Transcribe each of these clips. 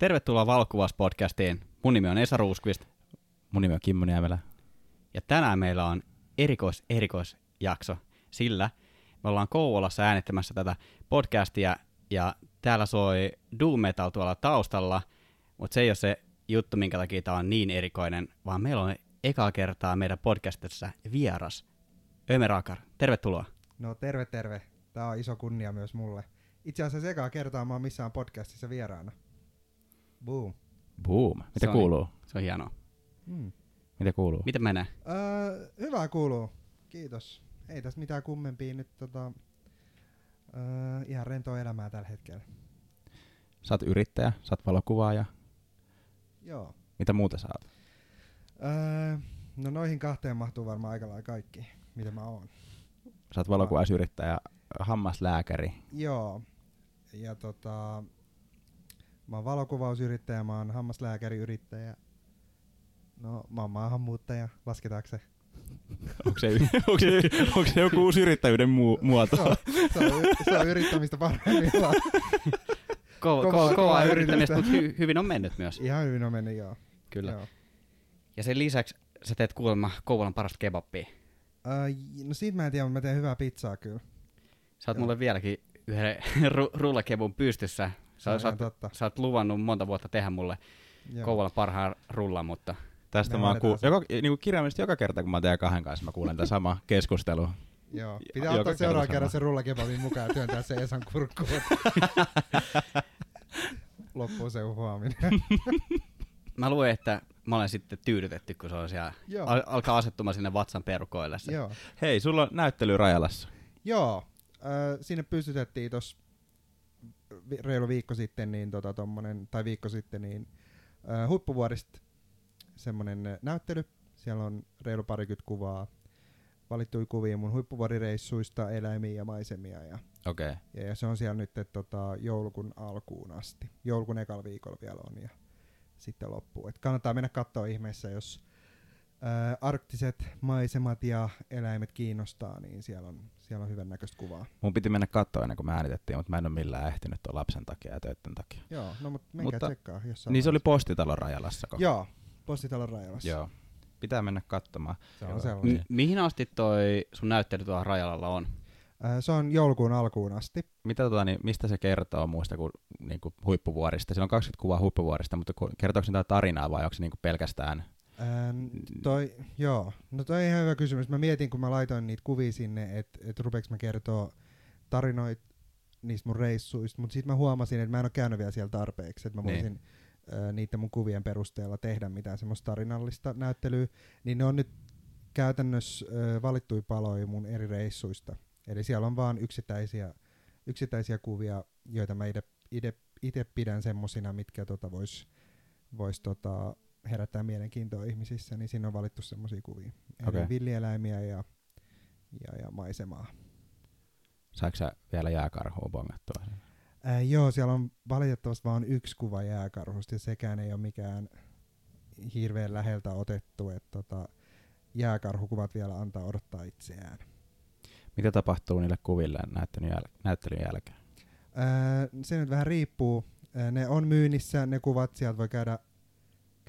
Tervetuloa Valokuvauspodcastiin. Mun nimi on Esa Ruuskvist Mun nimi on Kimmo Niemelä. ja tänään meillä on erikois erikoisjakso, sillä me ollaan Kouvolassa äänittämässä tätä podcastia ja täällä soi Doom Metal tuolla taustalla, mutta se ei ole se juttu, minkä takia tämä on niin erikoinen, vaan meillä on ekaa kertaa meidän podcastissa vieras. Ömer Akar, tervetuloa. No terve terve. Tää on iso kunnia myös mulle. Itse asiassa ekaa kertaa mä oon missään podcastissa vieraana. Boom. Boom. Mitä Se on- kuuluu? Se on hienoa. Hmm. Mitä kuuluu? Miten menee? Öö, hyvää kuuluu. Kiitos. Ei tässä mitään kummempia nyt tota, öö, ihan rentoa elämää tällä hetkellä. Sä oot yrittäjä, sä oot valokuvaaja. Joo. Mitä muuta sä oot? Öö, no noihin kahteen mahtuu varmaan aika lailla kaikki, mitä mä oon. Sä oot valokuvausyrittäjä, hammaslääkäri. Joo. Ja tota, mä oon valokuvausyrittäjä, mä oon hammaslääkäriyrittäjä. No, mä oon maahanmuuttaja, lasketaanko se? Onko se, onko se, onko se joku uusi yrittäjyyden mu- muoto? Se on, se on, se on yrittämistä parhaimmillaan. Ko- Kovaa- ko- kovaa kovaa yritystä. yrittämistä, mutta hy- hyvin on mennyt myös. Ihan hyvin on mennyt, joo. Kyllä. Joo. Ja sen lisäksi sä teet kuulemma Kouvolan parasta kebappia. Uh, no siitä mä en tiedä, mutta mä teen hyvää pizzaa kyllä. Sä oot Joo. mulle vieläkin yhden ru- rullakebun pystyssä. Sä, sä, oot, totta. sä oot luvannut monta vuotta tehdä mulle Joo. Kouvolan parhaan rullan, mutta Tästä Me mä kuullut, joka, niin kuin kirjaimellisesti joka kerta, kun mä teen kahden kanssa, mä kuulen tämän sama keskustelu. Joo. Pitää ottaa seuraavan sama. kerran se rullakebabin mukaan ja työntää se Esan kurkkuun. Loppuu se huominen. mä luulen, että mä olen sitten tyydytetty, kun se on siellä, Joo. al- alkaa asettumaan sinne vatsan perukoille se. Joo. Hei, sulla on näyttely Rajalassa. Joo. Äh, sinne pystytettiin tos vi- reilu viikko sitten, niin tota tommonen, tai viikko sitten, niin äh, huippuvuorista semmonen äh, näyttely. Siellä on reilu parikymmentä kuvaa valittuja kuvia mun huippuvuorireissuista, eläimiä ja maisemia. Ja, Okei. Okay. ja, ja se on siellä nyt et, tota, joulukuun alkuun asti. Joulukuun ekalla viikolla vielä on ja sitten loppuu. Et kannattaa mennä katsoa ihmeessä, jos ää, arktiset maisemat ja eläimet kiinnostaa, niin siellä on, siellä on hyvän näköistä kuvaa. Mun piti mennä katsoa ennen kuin me äänitettiin, mutta mä en ole millään ehtinyt tuon lapsen takia ja töiden takia. Joo, no mutta menkää Mutta- tsekkaa. Jos Niin se oli postitalon Rajalassa. Ko? Joo, Postitalon Rajalassa. Joo. Pitää mennä katsomaan. Se on sellainen. Mihin asti toi sun näyttely tuolla Rajalalla on? Se on joulukuun alkuun asti. Mitä tota, niin mistä se kertoo muista kuin, niin kuin huippuvuorista? Siinä on 20 kuvaa huippuvuorista, mutta kertooko se tarinaa vai onko se niin kuin pelkästään... Ää, toi, joo, no toi on ihan hyvä kysymys. Mä mietin, kun mä laitoin niitä kuvia sinne, että et rupeeks mä kertoo tarinoita niistä mun reissuista, mutta sitten mä huomasin, että mä en ole käynyt vielä siellä tarpeeksi, että mä Niin. voisin ää, niiden mun kuvien perusteella tehdä mitään semmoista tarinallista näyttelyä, niin ne on nyt käytännössä ää, valittuja paloja mun eri reissuista. Eli siellä on vaan yksittäisiä, yksittäisiä kuvia, joita mä itse pidän semmosina, mitkä tota vois, vois tota, herättää mielenkiintoa ihmisissä, niin siinä on valittu semmoisia kuvia. Eli Okei. villieläimiä ja, ja, ja maisemaa. Saatko sä vielä jääkarhua bongattua? Ää, joo, siellä on valitettavasti vain yksi kuva jääkarhusta ja sekään ei ole mikään hirveän läheltä otettu, että tota, jääkarhukuvat vielä antaa odottaa itseään. Mitä tapahtuu niille kuville näyttelyn, jäl- näyttelyn jälkeen? Ää, se nyt vähän riippuu. Ne on myynnissä, ne kuvat, sieltä voi käydä,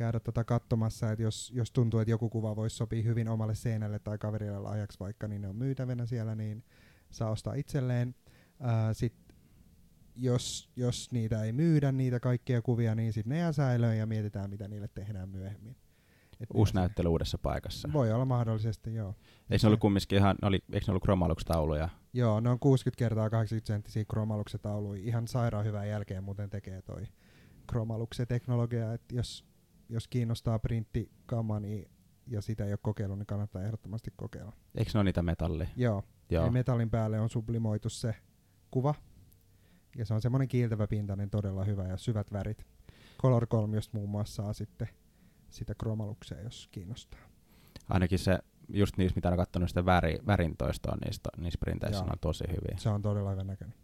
käydä tota katsomassa, että jos, jos tuntuu, että joku kuva voisi sopia hyvin omalle seinälle tai kaverille ajaksi vaikka, niin ne on myytävänä siellä, niin saa ostaa itselleen. Ää, sit, jos, jos niitä ei myydä, niitä kaikkia kuvia, niin sitten ne jää säilöön ja mietitään, mitä niille tehdään myöhemmin. Et Uusi näyttely uudessa paikassa. Voi olla mahdollisesti, joo. Eikö ne ollut kumminkin ihan, ne oli, eikö ne ollut kromalukstauluja? Joo, ne on 60 kertaa 80 senttisiä kromalukset tauluja. Ihan sairaan hyvän jälkeen muuten tekee toi kromaluksen teknologia. Et jos, jos kiinnostaa printtikama niin, ja sitä ei ole kokeillut, niin kannattaa ehdottomasti kokeilla. Eikö ne ole niitä metalli? Joo, Joo. Eli metallin päälle on sublimoitu se kuva. Ja se on semmoinen kiiltävä pintainen, todella hyvä ja syvät värit. Color kolmiosta muun muassa saa sitten sitä kromaluksia, jos kiinnostaa. Ainakin se, just niissä, mitä on katsonut sitä väri, värintoistoa niistä, niissä printeissä, on tosi hyviä. Se on todella hyvän näköinen.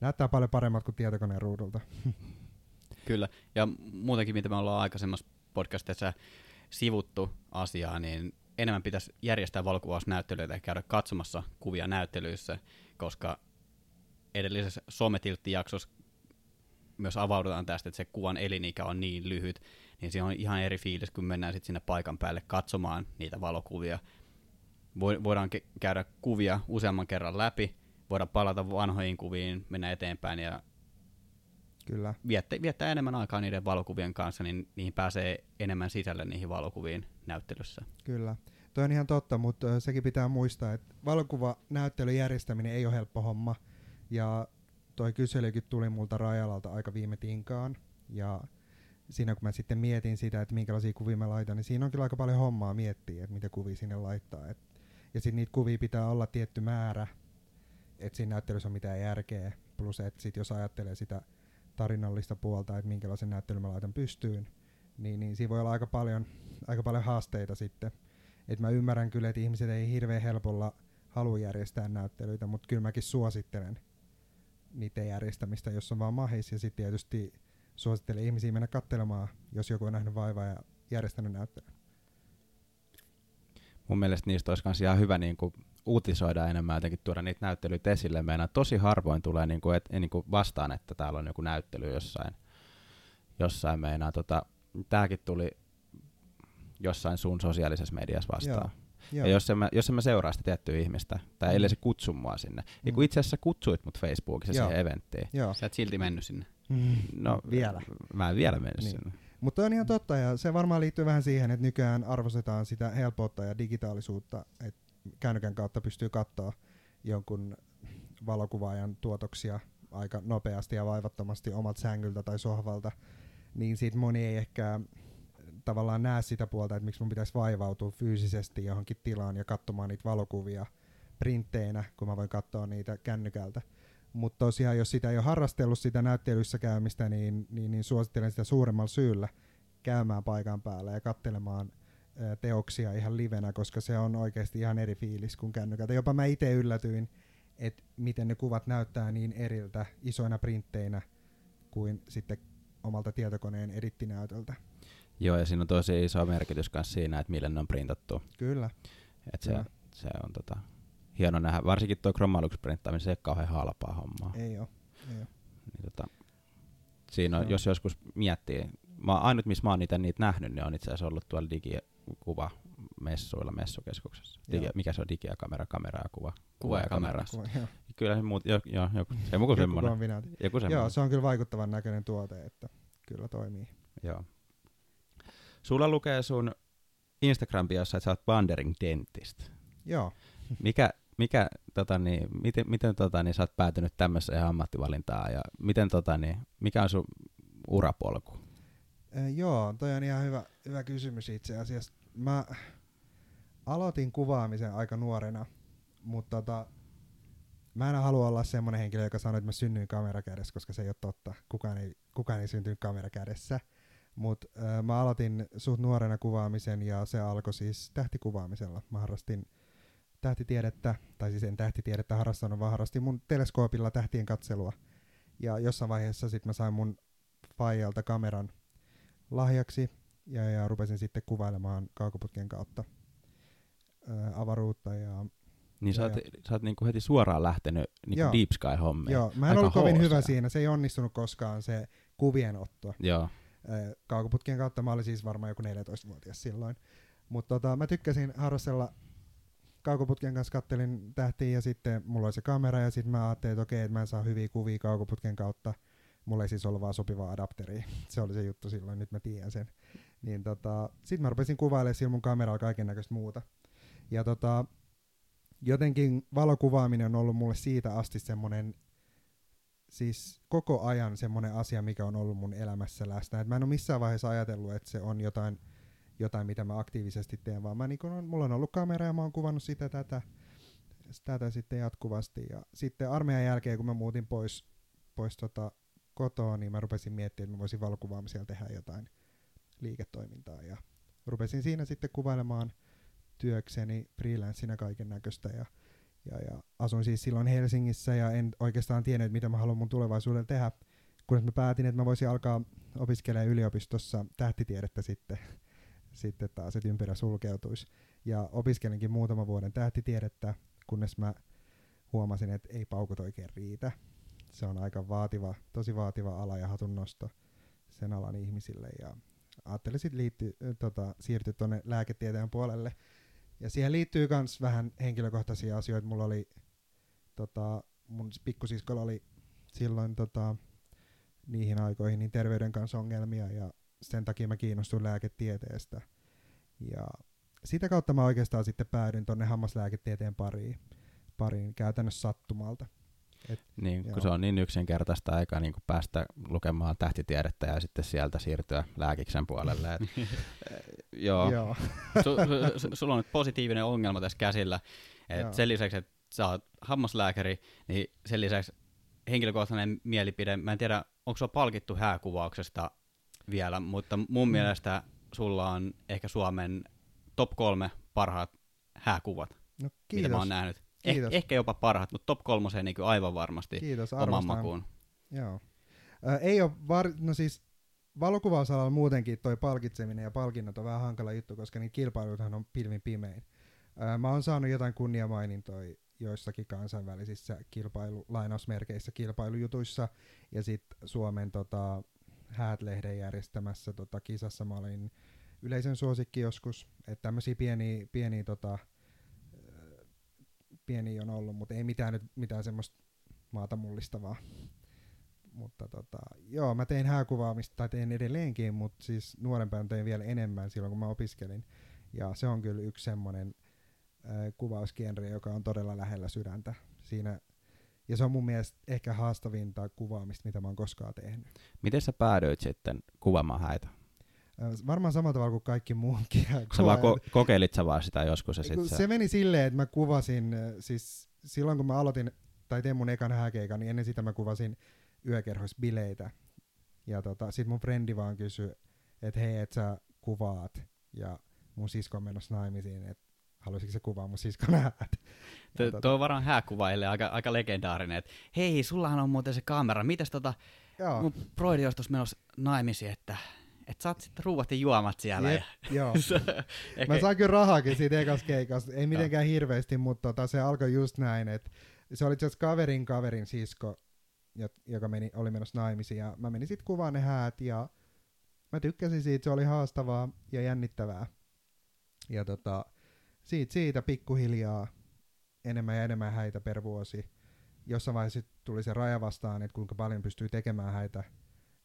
Näyttää paljon paremmat kuin tietokoneen ruudulta. Kyllä, ja muutenkin mitä me ollaan aikaisemmassa podcastissa sivuttu asiaa, niin enemmän pitäisi järjestää valokuvausnäyttelyitä ja käydä katsomassa kuvia näyttelyissä, koska edellisessä sometiltti-jaksossa myös avaudutaan tästä, että se kuvan elinikä on niin lyhyt, niin se on ihan eri fiilis, kun mennään sitten sinne paikan päälle katsomaan niitä valokuvia. Voidaan käydä kuvia useamman kerran läpi, voidaan palata vanhoihin kuviin, mennä eteenpäin ja Kyllä. Viettää, viettää enemmän aikaa niiden valokuvien kanssa, niin niihin pääsee enemmän sisälle niihin valokuviin näyttelyssä. Kyllä. Toi on ihan totta, mutta sekin pitää muistaa, että valokuvanäyttelyn järjestäminen ei ole helppo homma. Ja toi kyselykin tuli multa Rajalalta aika viime tinkaan. Ja siinä kun mä sitten mietin sitä, että minkälaisia kuvia mä laitan, niin siinä on kyllä aika paljon hommaa miettiä, että mitä kuvia sinne laittaa. Et, ja sitten niitä kuvia pitää olla tietty määrä, että siinä näyttelyssä on mitään järkeä. Plus, että sit jos ajattelee sitä tarinallista puolta, että minkälaisen näyttelyn mä laitan pystyyn, niin, niin siinä voi olla aika paljon, aika paljon haasteita sitten. Et mä ymmärrän kyllä, että ihmiset ei hirveän helpolla halua järjestää näyttelyitä, mutta kyllä mäkin suosittelen niiden järjestämistä, jos on vaan mahis. Ja sitten tietysti suosittelen ihmisiä mennä katselemaan, jos joku on nähnyt vaivaa ja järjestänyt näyttelyn. Mun mielestä niistä olisi myös ihan hyvä niin kuin uutisoida enemmän, jotenkin tuoda niitä näyttelyitä esille. Meidän tosi harvoin tulee niin kuin, et, niin kuin vastaan, että täällä on joku näyttely jossain, jossain meinaa. Tota, tämäkin tuli jossain sun sosiaalisessa mediassa vastaan. Joo. Joo. Ja jos en, mä, jos en mä seuraa sitä tiettyä ihmistä, tai mm. ellei se kutsu mua sinne. Mm. Ja kun itse asiassa kutsuit mut Facebookissa Joo. siihen eventtiin. Joo. Sä et silti mennyt sinne. Mm. No, vielä. Mä en vielä mennyt niin. sinne. Mutta on ihan totta, ja se varmaan liittyy vähän siihen, että nykyään arvostetaan sitä helpoutta ja digitaalisuutta, että kännykän kautta pystyy katsoa jonkun valokuvaajan tuotoksia aika nopeasti ja vaivattomasti omat sängyltä tai sohvalta, niin siitä moni ei ehkä tavallaan näe sitä puolta, että miksi mun pitäisi vaivautua fyysisesti johonkin tilaan ja katsomaan niitä valokuvia printteinä, kun mä voin katsoa niitä kännykältä. Mutta tosiaan, jos sitä ei ole harrastellut sitä näyttelyssä käymistä, niin, niin, niin suosittelen sitä suuremmalla syyllä käymään paikan päällä ja katselemaan teoksia ihan livenä, koska se on oikeasti ihan eri fiilis kuin kännykältä. Jopa mä itse yllätyin, että miten ne kuvat näyttää niin eriltä isoina printteinä kuin sitten omalta tietokoneen edittinäytöltä. Joo, ja siinä on tosi iso merkitys myös siinä, että millä ne on printattu. Kyllä. Et se, Kyllä. se on tota, hieno nähdä. Varsinkin tuo Chromalox printtaaminen, se ei ole kauhean halpaa hommaa. Ei ole. Ei ole. Niin, tota, siinä on, jos joskus miettii, mä, ainut missä mä oon niitä, niitä nähnyt, niin on itse asiassa ollut tuolla digikuva messuilla messukeskuksessa. Digi, mikä se on digi ja kamera, kamera ja kuva. Kuva ja kamera. Kuva, kyllä se muut, jo, jo, joku, se joku semmoinen. Joku semmoinen. Joo, se on kyllä vaikuttavan näköinen tuote, että kyllä toimii. Joo. Sulla lukee sun Instagram-biossa, että sä oot wandering dentist. Joo. Mikä, mikä tota niin, miten, miten tota niin, sä oot päätynyt tämmöiseen ammattivalintaan ja miten tota niin, mikä on sun urapolku? E, joo, toi on ihan hyvä, hyvä kysymys itse asiassa. Mä aloitin kuvaamisen aika nuorena, mutta tota, mä en halua olla semmoinen henkilö, joka sanoo, että mä synnyin kamerakädessä, koska se ei ole totta. Kukaan ei, kukaan ei syntynyt kamerakädessä. Mutta äh, mä aloitin suht nuorena kuvaamisen ja se alkoi siis tähtikuvaamisella. Mä harrastin tähtitiedettä, tai siis en tähtitiedettä harrastanut, vaan harrastin mun teleskoopilla tähtien katselua. Ja jossain vaiheessa sitten mä sain mun faijalta kameran lahjaksi ja, ja rupesin sitten kuvailemaan kaukoputken kautta ää, avaruutta. Ja, niin ja, sä oot, ja. sä oot niinku heti suoraan lähtenyt niinku Deep Sky-hommiin. Joo, mä en ollut kovin hyvä siinä, se ei onnistunut koskaan se kuvien otto. Joo. Kaukoputkien kautta mä olin siis varmaan joku 14-vuotias silloin. Mutta tota, mä tykkäsin harrastella kaukoputken kanssa kattelin tähtiä ja sitten mulla oli se kamera ja sitten mä ajattelin, että okei, että mä en saa hyviä kuvia kaukoputken kautta. Mulla ei siis ollut vaan sopivaa adapteria. se oli se juttu silloin, nyt mä tiedän sen. Niin tota, sitten mä rupesin kuvailemaan sillä mun kameralla kaiken näköistä muuta. Ja tota, jotenkin valokuvaaminen on ollut mulle siitä asti semmoinen siis koko ajan semmoinen asia, mikä on ollut mun elämässä läsnä. Et mä en ole missään vaiheessa ajatellut, että se on jotain, jotain mitä mä aktiivisesti teen, vaan mä niin on, mulla on ollut kamera ja mä oon kuvannut sitä tätä, tätä sitten jatkuvasti. Ja sitten armeijan jälkeen, kun mä muutin pois, pois tota kotoa, niin mä rupesin miettimään, että mä voisin valokuvaamisella tehdä jotain liiketoimintaa. Ja rupesin siinä sitten kuvailemaan työkseni freelanceina kaiken näköistä ja ja, ja asuin siis silloin Helsingissä ja en oikeastaan tiennyt, mitä mä haluan mun tulevaisuudella tehdä, kun mä päätin, että mä voisin alkaa opiskelemaan yliopistossa tähtitiedettä sitten, sitten taas, että ympärä sulkeutuisi. Ja opiskelinkin muutaman vuoden tähtitiedettä, kunnes mä huomasin, että ei paukut oikein riitä. Se on aika vaativa, tosi vaativa ala ja hatun nosto sen alan ihmisille. Ja ajattelin sitten liitty, tota, siirtyä tuonne lääketieteen puolelle. Ja siihen liittyy myös vähän henkilökohtaisia asioita. Mulla oli, tota, mun pikkusiskolla oli silloin tota, niihin aikoihin niin terveyden kanssa ongelmia ja sen takia mä kiinnostuin lääketieteestä. Ja sitä kautta mä oikeastaan sitten päädyin tonne hammaslääketieteen pariin, pariin käytännössä sattumalta. Et, niin, kun se on niin yksinkertaista aikaa niin kuin päästä lukemaan tähtitiedettä ja sitten sieltä siirtyä lääkiksen puolelle. Et, joo. joo. su, su, su, sulla on nyt positiivinen ongelma tässä käsillä. Et sen lisäksi, että sä oot hammaslääkäri, niin sen lisäksi henkilökohtainen mielipide, mä en tiedä, onko sulla palkittu hääkuvauksesta vielä, mutta mun mm. mielestä sulla on ehkä Suomen top kolme parhaat hääkuvat, no, kiitos. mitä mä oon nähnyt. Eh, ehkä jopa parhaat, mutta top kolmoseen niin aivan varmasti Kiitos, oman makuun. Joo. Äh, ei ole var... no siis valokuvausalalla muutenkin toi palkitseminen ja palkinnot on vähän hankala juttu, koska niin kilpailuthan on pilvin pimein. Äh, mä oon saanut jotain kunniamainintoja joissakin kansainvälisissä kilpailu, lainausmerkeissä kilpailujutuissa, ja sitten Suomen tota, Häät-lehden järjestämässä tota, kisassa mä olin yleisen suosikki joskus, että tämmöisiä pieniä, pieniä tota, pieni on ollut, mutta ei mitään nyt mitään semmoista maata mullistavaa. Mutta tota, joo, mä tein hääkuvaamista, tai tein edelleenkin, mutta siis nuorempään tein vielä enemmän silloin, kun mä opiskelin. Ja se on kyllä yksi semmoinen äh, kuvausgenre, joka on todella lähellä sydäntä. Siinä, ja se on mun mielestä ehkä haastavinta kuvaamista, mitä mä oon koskaan tehnyt. Miten sä päädyit sitten kuvaamaan häitä? Varmaan samalla tavalla kuin kaikki muunkin. Sä vaan ko- kokeilit sä vaan sitä joskus? Ja sit se... se meni silleen, että mä kuvasin, siis silloin kun mä aloitin, tai tein mun ekan hääkeikan, niin ennen sitä mä kuvasin yökerhoissa bileitä. Ja tota, sit mun frendi vaan kysyi, että hei, et sä kuvaat. Ja mun sisko on menossa naimisiin, että haluaisitko se kuvaa mun siskon häät. Tuo tota... on varmaan hääkuvaille aika, aika legendaarinen, että hei, sullahan on muuten se kamera, mitäs tota, Joo. mun broidi olisi menossa naimisiin, että että saat sitten ruuat ja juomat siellä. Jep, ja joo. Mä sain kyllä rahaakin siitä ekas keikasta, ei mitenkään hirveästi, mutta tota, se alkoi just näin, että se oli itse kaverin kaverin sisko, joka meni, oli menossa naimisiin, ja mä menin sitten kuvaan ne häät, ja mä tykkäsin siitä, se oli haastavaa ja jännittävää. Ja tota, siitä, siitä pikkuhiljaa enemmän ja enemmän häitä per vuosi. Jossain vaiheessa tuli se raja vastaan, että kuinka paljon pystyy tekemään häitä,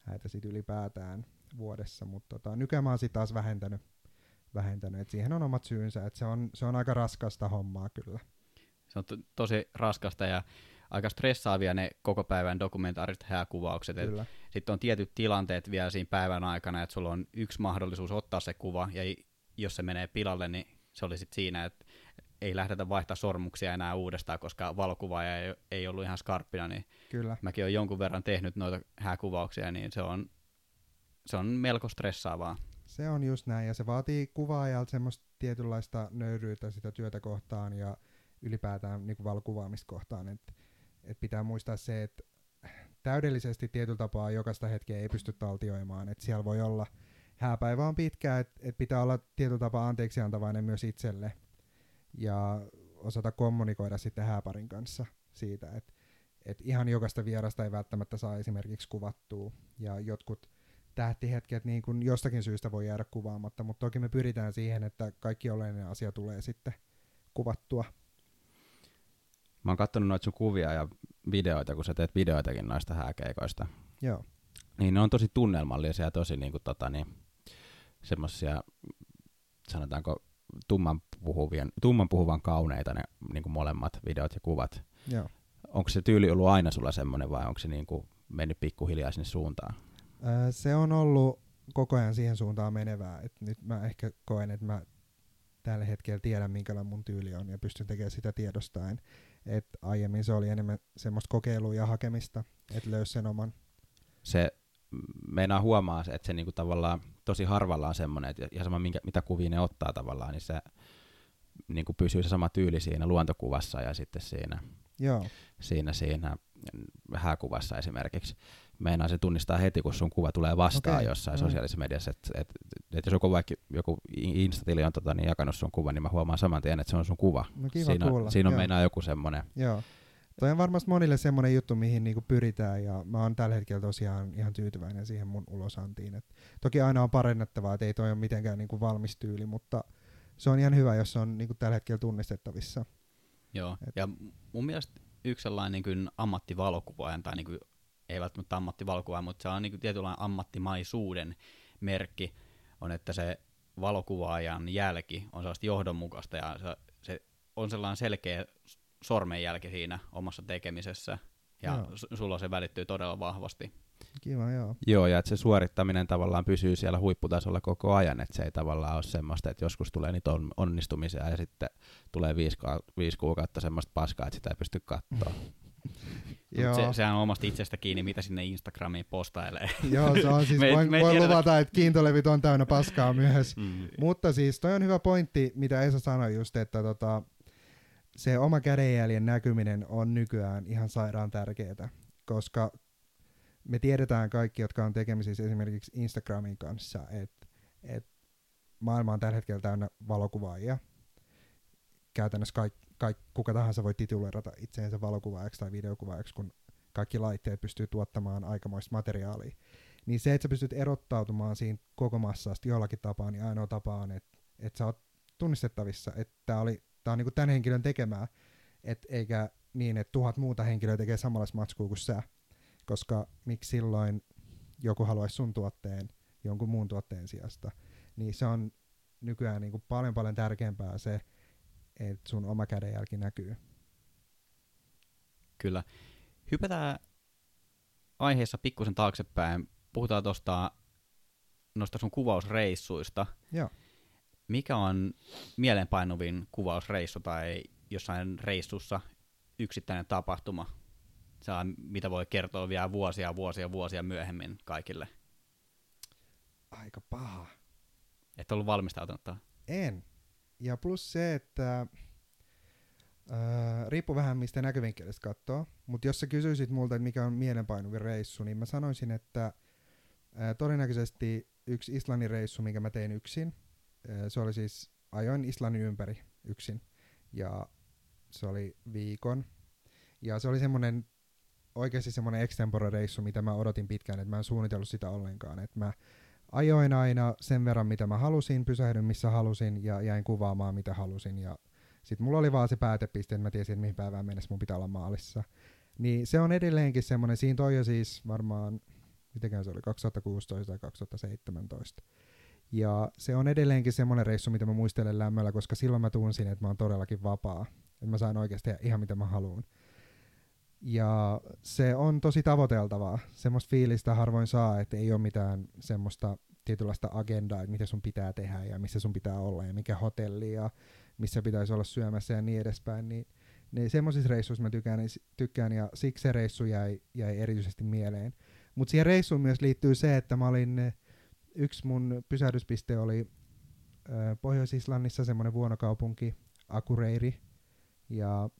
häitä sit ylipäätään vuodessa, mutta tota, nykyään mä oon sit taas vähentänyt, vähentänyt että siihen on omat syynsä, että se on, se on aika raskasta hommaa kyllä. Se on to- tosi raskasta ja aika stressaavia ne koko päivän dokumentaariset hääkuvaukset. Sitten on tietyt tilanteet vielä siinä päivän aikana, että sulla on yksi mahdollisuus ottaa se kuva, ja jos se menee pilalle, niin se oli sitten siinä, että ei lähdetä vaihtaa sormuksia enää uudestaan, koska valokuvaaja ei, ei ollut ihan skarppina, niin Kyllä. mäkin olen jonkun verran tehnyt noita hääkuvauksia, niin se on se on melko stressaavaa. Se on just näin, ja se vaatii kuvaajalta semmoista tietynlaista nöyryyttä sitä työtä kohtaan ja ylipäätään niin valkuvaamista kohtaan. Et, et pitää muistaa se, että täydellisesti tietyllä tapaa jokaista hetkeä ei pysty taltioimaan. Et siellä voi olla, hääpäivä on pitkä, että et pitää olla tietyllä tapaa anteeksiantavainen myös itselle ja osata kommunikoida sitten hääparin kanssa siitä, että et ihan jokaista vierasta ei välttämättä saa esimerkiksi kuvattua ja jotkut tähtihetket niin kuin jostakin syystä voi jäädä kuvaamatta, mutta toki me pyritään siihen, että kaikki oleellinen asia tulee sitten kuvattua. Mä oon katsonut noita sun kuvia ja videoita, kun sä teet videoitakin noista hääkeikoista. Joo. Niin ne on tosi tunnelmallisia ja tosi niin kuin, tota, niin, semmosia, sanotaanko, tumman, puhuvien, tumman puhuvan kauneita ne niin kuin molemmat videot ja kuvat. Joo. Onko se tyyli ollut aina sulla semmoinen vai onko se niin kuin mennyt pikkuhiljaa sinne suuntaan? Se on ollut koko ajan siihen suuntaan menevää. Et nyt mä ehkä koen, että mä tällä hetkellä tiedän, minkälainen mun tyyli on ja pystyn tekemään sitä tiedostaen. Et aiemmin se oli enemmän semmoista kokeilua ja hakemista, että löysi sen oman. Se meinaa huomaa, että se niinku tavallaan tosi harvalla on semmoinen, että ihan sama minkä, mitä kuvia ne ottaa tavallaan, niin se niinku pysyy se sama tyyli siinä luontokuvassa ja sitten siinä, Joo. siinä, siinä hääkuvassa esimerkiksi meinaa se tunnistaa heti, kun sun kuva tulee vastaan okay. jossain mm. sosiaalisessa mediassa. Että et, et jos joku vaikka joku Instatili on tota, niin jakanut sun kuvan, niin mä huomaan saman tien, että se on sun kuva. No kiva siinä, kuulla. siinä on Joo. meinaa joku semmoinen. Joo. Toi on varmasti monille semmoinen juttu, mihin niinku pyritään, ja mä oon tällä hetkellä tosiaan ihan tyytyväinen siihen mun ulosantiin. Et toki aina on parennettavaa, että ei toi ole mitenkään niinku valmis tyyli, mutta se on ihan hyvä, jos se on niinku tällä hetkellä tunnistettavissa. Joo, Et- ja mun mielestä yksi sellainen niin kuin ammattivalokuvaajan, tai niin kuin, ei välttämättä ammattivalokuvaaja, mutta se on niin kuin tietynlainen ammattimaisuuden merkki, on, että se valokuvaajan jälki on sellaista johdonmukaista, ja se, se on sellainen selkeä sormenjälki siinä omassa tekemisessä, ja Joo. sulla se välittyy todella vahvasti. Kiva, joo. Joo, ja että se suorittaminen tavallaan pysyy siellä huipputasolla koko ajan, että se ei tavallaan ole semmoista, että joskus tulee niitä on- onnistumisia ja sitten tulee viisi, ka- viisi kuukautta semmoista paskaa, että sitä ei pysty katsoa. Joo. Se, sehän on omasta itsestä kiinni, mitä sinne Instagramiin postailee. Joo, se on siis, Me voin, me voin luvata, että kiintolevit on täynnä paskaa myös. Mm. Mutta siis toi on hyvä pointti, mitä Esa sanoi just, että tota, se oma kädenjäljen näkyminen on nykyään ihan sairaan tärkeää, koska me tiedetään kaikki, jotka on tekemisissä esimerkiksi Instagramin kanssa, että et maailma on tällä hetkellä täynnä valokuvaajia. Käytännössä kaik, kaik, kuka tahansa voi titulerata itseensä valokuvaajaksi tai videokuvaajaksi, kun kaikki laitteet pystyy tuottamaan aikamoista materiaalia. Niin se, että sä pystyt erottautumaan siinä koko massasta jollakin tapaa, niin ainoa tapa on, että, että sä oot tunnistettavissa, että tämä oli tää on niinku tämän henkilön tekemää, et eikä niin, että tuhat muuta henkilöä tekee samanlaista matskua kuin sä. Koska miksi silloin joku haluaisi sun tuotteen jonkun muun tuotteen sijasta, niin se on nykyään niinku paljon paljon tärkeämpää se, että sun oma kädenjälki näkyy. Kyllä. Hypätään aiheessa pikkusen taaksepäin. Puhutaan tuosta noista sun kuvausreissuista. Joo. Mikä on mieleenpainuvin kuvausreissu tai jossain reissussa yksittäinen tapahtuma? Se on, mitä voi kertoa vielä vuosia, vuosia, vuosia myöhemmin kaikille. Aika paha. Et ollut valmistautunut tähän. En. Ja plus se, että Öö, riippuu vähän mistä näkövinkkelistä katsoo, mutta jos sä kysyisit multa, että mikä on mielenpainuvin reissu, niin mä sanoisin, että ää, todennäköisesti yksi Islannin reissu, minkä mä tein yksin, ää, se oli siis, ajoin Islannin ympäri yksin, ja se oli viikon, ja se oli semmoinen oikeasti semmoinen extempore-reissu, mitä mä odotin pitkään, että mä en suunnitellut sitä ollenkaan, että mä ajoin aina sen verran, mitä mä halusin, pysähdyin missä halusin, ja jäin kuvaamaan, mitä halusin, ja sitten mulla oli vaan se päätepiste, että mä tiesin, että mihin päivään mennessä mun pitää olla maalissa. Niin se on edelleenkin semmoinen, siinä toi jo siis varmaan, mitenkään se oli, 2016 tai 2017. Ja se on edelleenkin semmoinen reissu, mitä mä muistelen lämmöllä, koska silloin mä tunsin, että mä oon todellakin vapaa. Että mä sain oikeasti ihan mitä mä haluan. Ja se on tosi tavoiteltavaa. Semmoista fiilistä harvoin saa, että ei ole mitään semmoista tietynlaista agendaa, että mitä sun pitää tehdä ja missä sun pitää olla ja mikä hotelli ja missä pitäisi olla syömässä ja niin edespäin, niin, niin semmoisissa reissuissa mä tykkään, tykkään ja siksi se reissu jäi, jäi erityisesti mieleen. Mutta siihen reissuun myös liittyy se, että mä olin, eh, yksi mun pysähdyspiste oli ö, Pohjois-Islannissa semmoinen vuonokaupunki, Akureyri, ja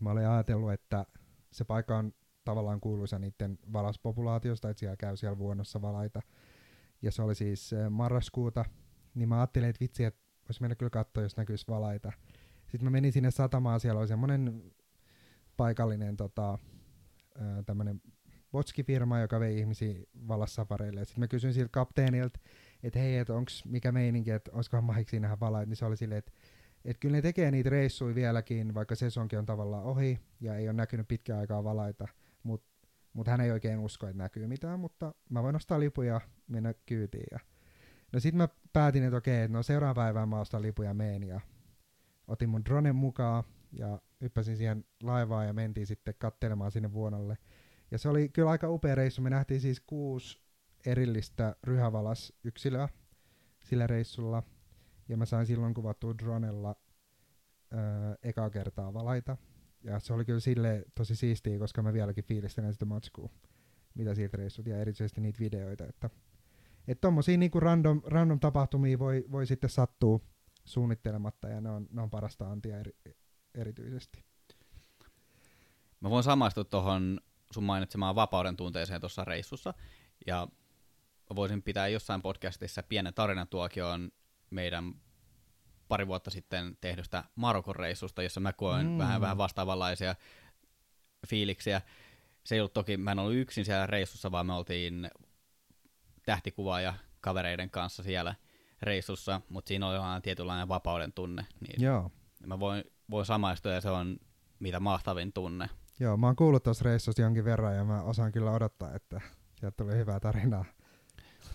mä olin ajatellut, että se paikka on tavallaan kuuluisa niiden valaspopulaatiosta, että siellä käy siellä vuonossa valaita, ja se oli siis eh, marraskuuta, niin mä ajattelin, että vitsi, että voisi mennä kyllä katsoa, jos näkyisi valaita. Sitten mä menin sinne satamaan, siellä oli semmoinen paikallinen tota, tämmöinen botskifirma, joka vei ihmisiä valassafareille. Sitten mä kysyin siltä kapteenilta, että hei, että onks mikä meininki, että olisikohan mahiksi nähdä valaita, niin se oli silleen, että et kyllä ne tekee niitä reissuja vieläkin, vaikka sesonki on tavallaan ohi ja ei ole näkynyt pitkään aikaa valaita, mutta mut hän ei oikein usko, että näkyy mitään, mutta mä voin ostaa lipuja ja mennä kyytiin. Ja No sit mä päätin, että okei, että no seuraavan päivään mä ostan lipuja meen ja otin mun dronen mukaan ja hyppäsin siihen laivaan ja mentiin sitten kattelemaan sinne vuonolle. Ja se oli kyllä aika upea reissu. Me nähtiin siis kuusi erillistä ryhävalasyksilöä sillä reissulla. Ja mä sain silloin kuvattua dronella öö, eka kertaa valaita. Ja se oli kyllä sille tosi siistiä, koska mä vieläkin fiilistelen sitä matskua, mitä siitä reissut ja erityisesti niitä videoita, että että tommosia niinku random, random tapahtumia voi, voi sitten sattua suunnittelematta ja ne on, ne on parasta antia eri, erityisesti. Mä voin samaistua tuohon sun mainitsemaan vapauden tunteeseen tuossa reissussa. Ja voisin pitää jossain podcastissa pienen tarinatuokion meidän pari vuotta sitten tehdystä Marokon reissusta, jossa mä koen Mm. vähän, vähän vastaavanlaisia fiiliksiä. Se ei ollut toki, mä en ollut yksin siellä reissussa, vaan me oltiin tähtikuva ja kavereiden kanssa siellä reissussa, mutta siinä oli ihan tietynlainen vapauden tunne. Niin Joo. mä voin, voin samaistua ja se on mitä mahtavin tunne. Joo, mä oon kuullut tuossa reissussa jonkin verran ja mä osaan kyllä odottaa, että sieltä tulee hyvää tarinaa.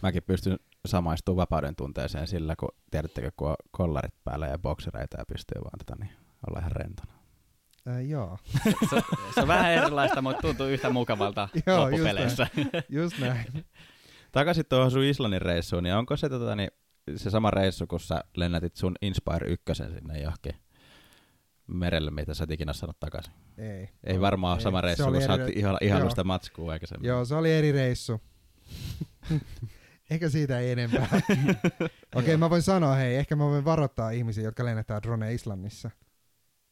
Mäkin pystyn samaistumaan vapauden tunteeseen sillä, kun tiedättekö, kun on kollarit päällä ja boksereita ja pystyy vaan tota, niin, olla ihan rentona. Ää, joo, Se, se on vähän erilaista, mutta tuntuu yhtä mukavalta Joo, loppupeleissä. just näin. Takaisin tuohon sun Islannin reissuun, niin onko se, tota, niin, se sama reissu, kun sä lennätit sun Inspire 1 sinne johonkin merelle, mitä sä et ikinä sanonut takaisin? Ei. Ei varmaan ole Ei, sama reissu, kun sä oot ihan, ihan Joo. sitä matskua aikaisemmin. Joo, se oli eri reissu. Eikä siitä ei enempää. Okei, okay, mä voin sanoa, hei, ehkä mä voin varoittaa ihmisiä, jotka lennättää drone Islannissa.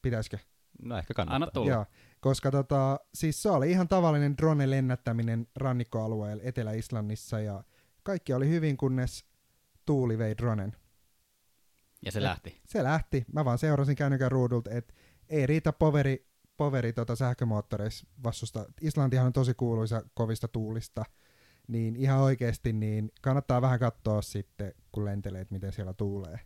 Pitäisikö? No ehkä kannattaa. Anna tulla. Joo, koska tota, siis se oli ihan tavallinen drone lennättäminen rannikkoalueella Etelä-Islannissa ja kaikki oli hyvin, kunnes tuuli vei dronen. Ja se Et- lähti. Se lähti, mä vaan seurasin kännykän ruudulta, että ei riitä poveri, poveri tota sähkömoottoreissa vastusta. Islantihan on tosi kuuluisa kovista tuulista, niin ihan oikeasti niin kannattaa vähän katsoa sitten, kun lentelee, että miten siellä tuulee.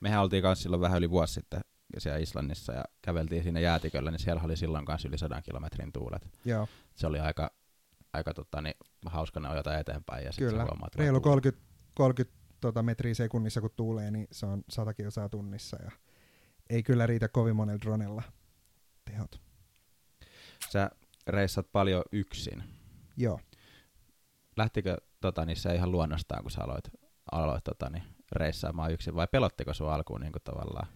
Mehän oltiin kanssa silloin vähän yli vuosi sitten siellä Islannissa ja käveltiin siinä jäätiköllä, niin siellä oli silloin kanssa yli 100 kilometrin tuulet. Joo, Se oli aika, aika tota, niin, hauska nojata eteenpäin ja sitten Kyllä. huomaat, reilu vaan tuuli. 30, 30 tota metriä sekunnissa kun tuulee, niin se on 100 kilsaa tunnissa ja ei kyllä riitä kovin monella dronella tehot. Sä reissat paljon yksin. Joo. Lähtikö tota, niin se ihan luonnostaan, kun sä aloit, aloit tota, niin, reissaamaan yksin, vai pelottiko sua alkuun niin kuin, tavallaan?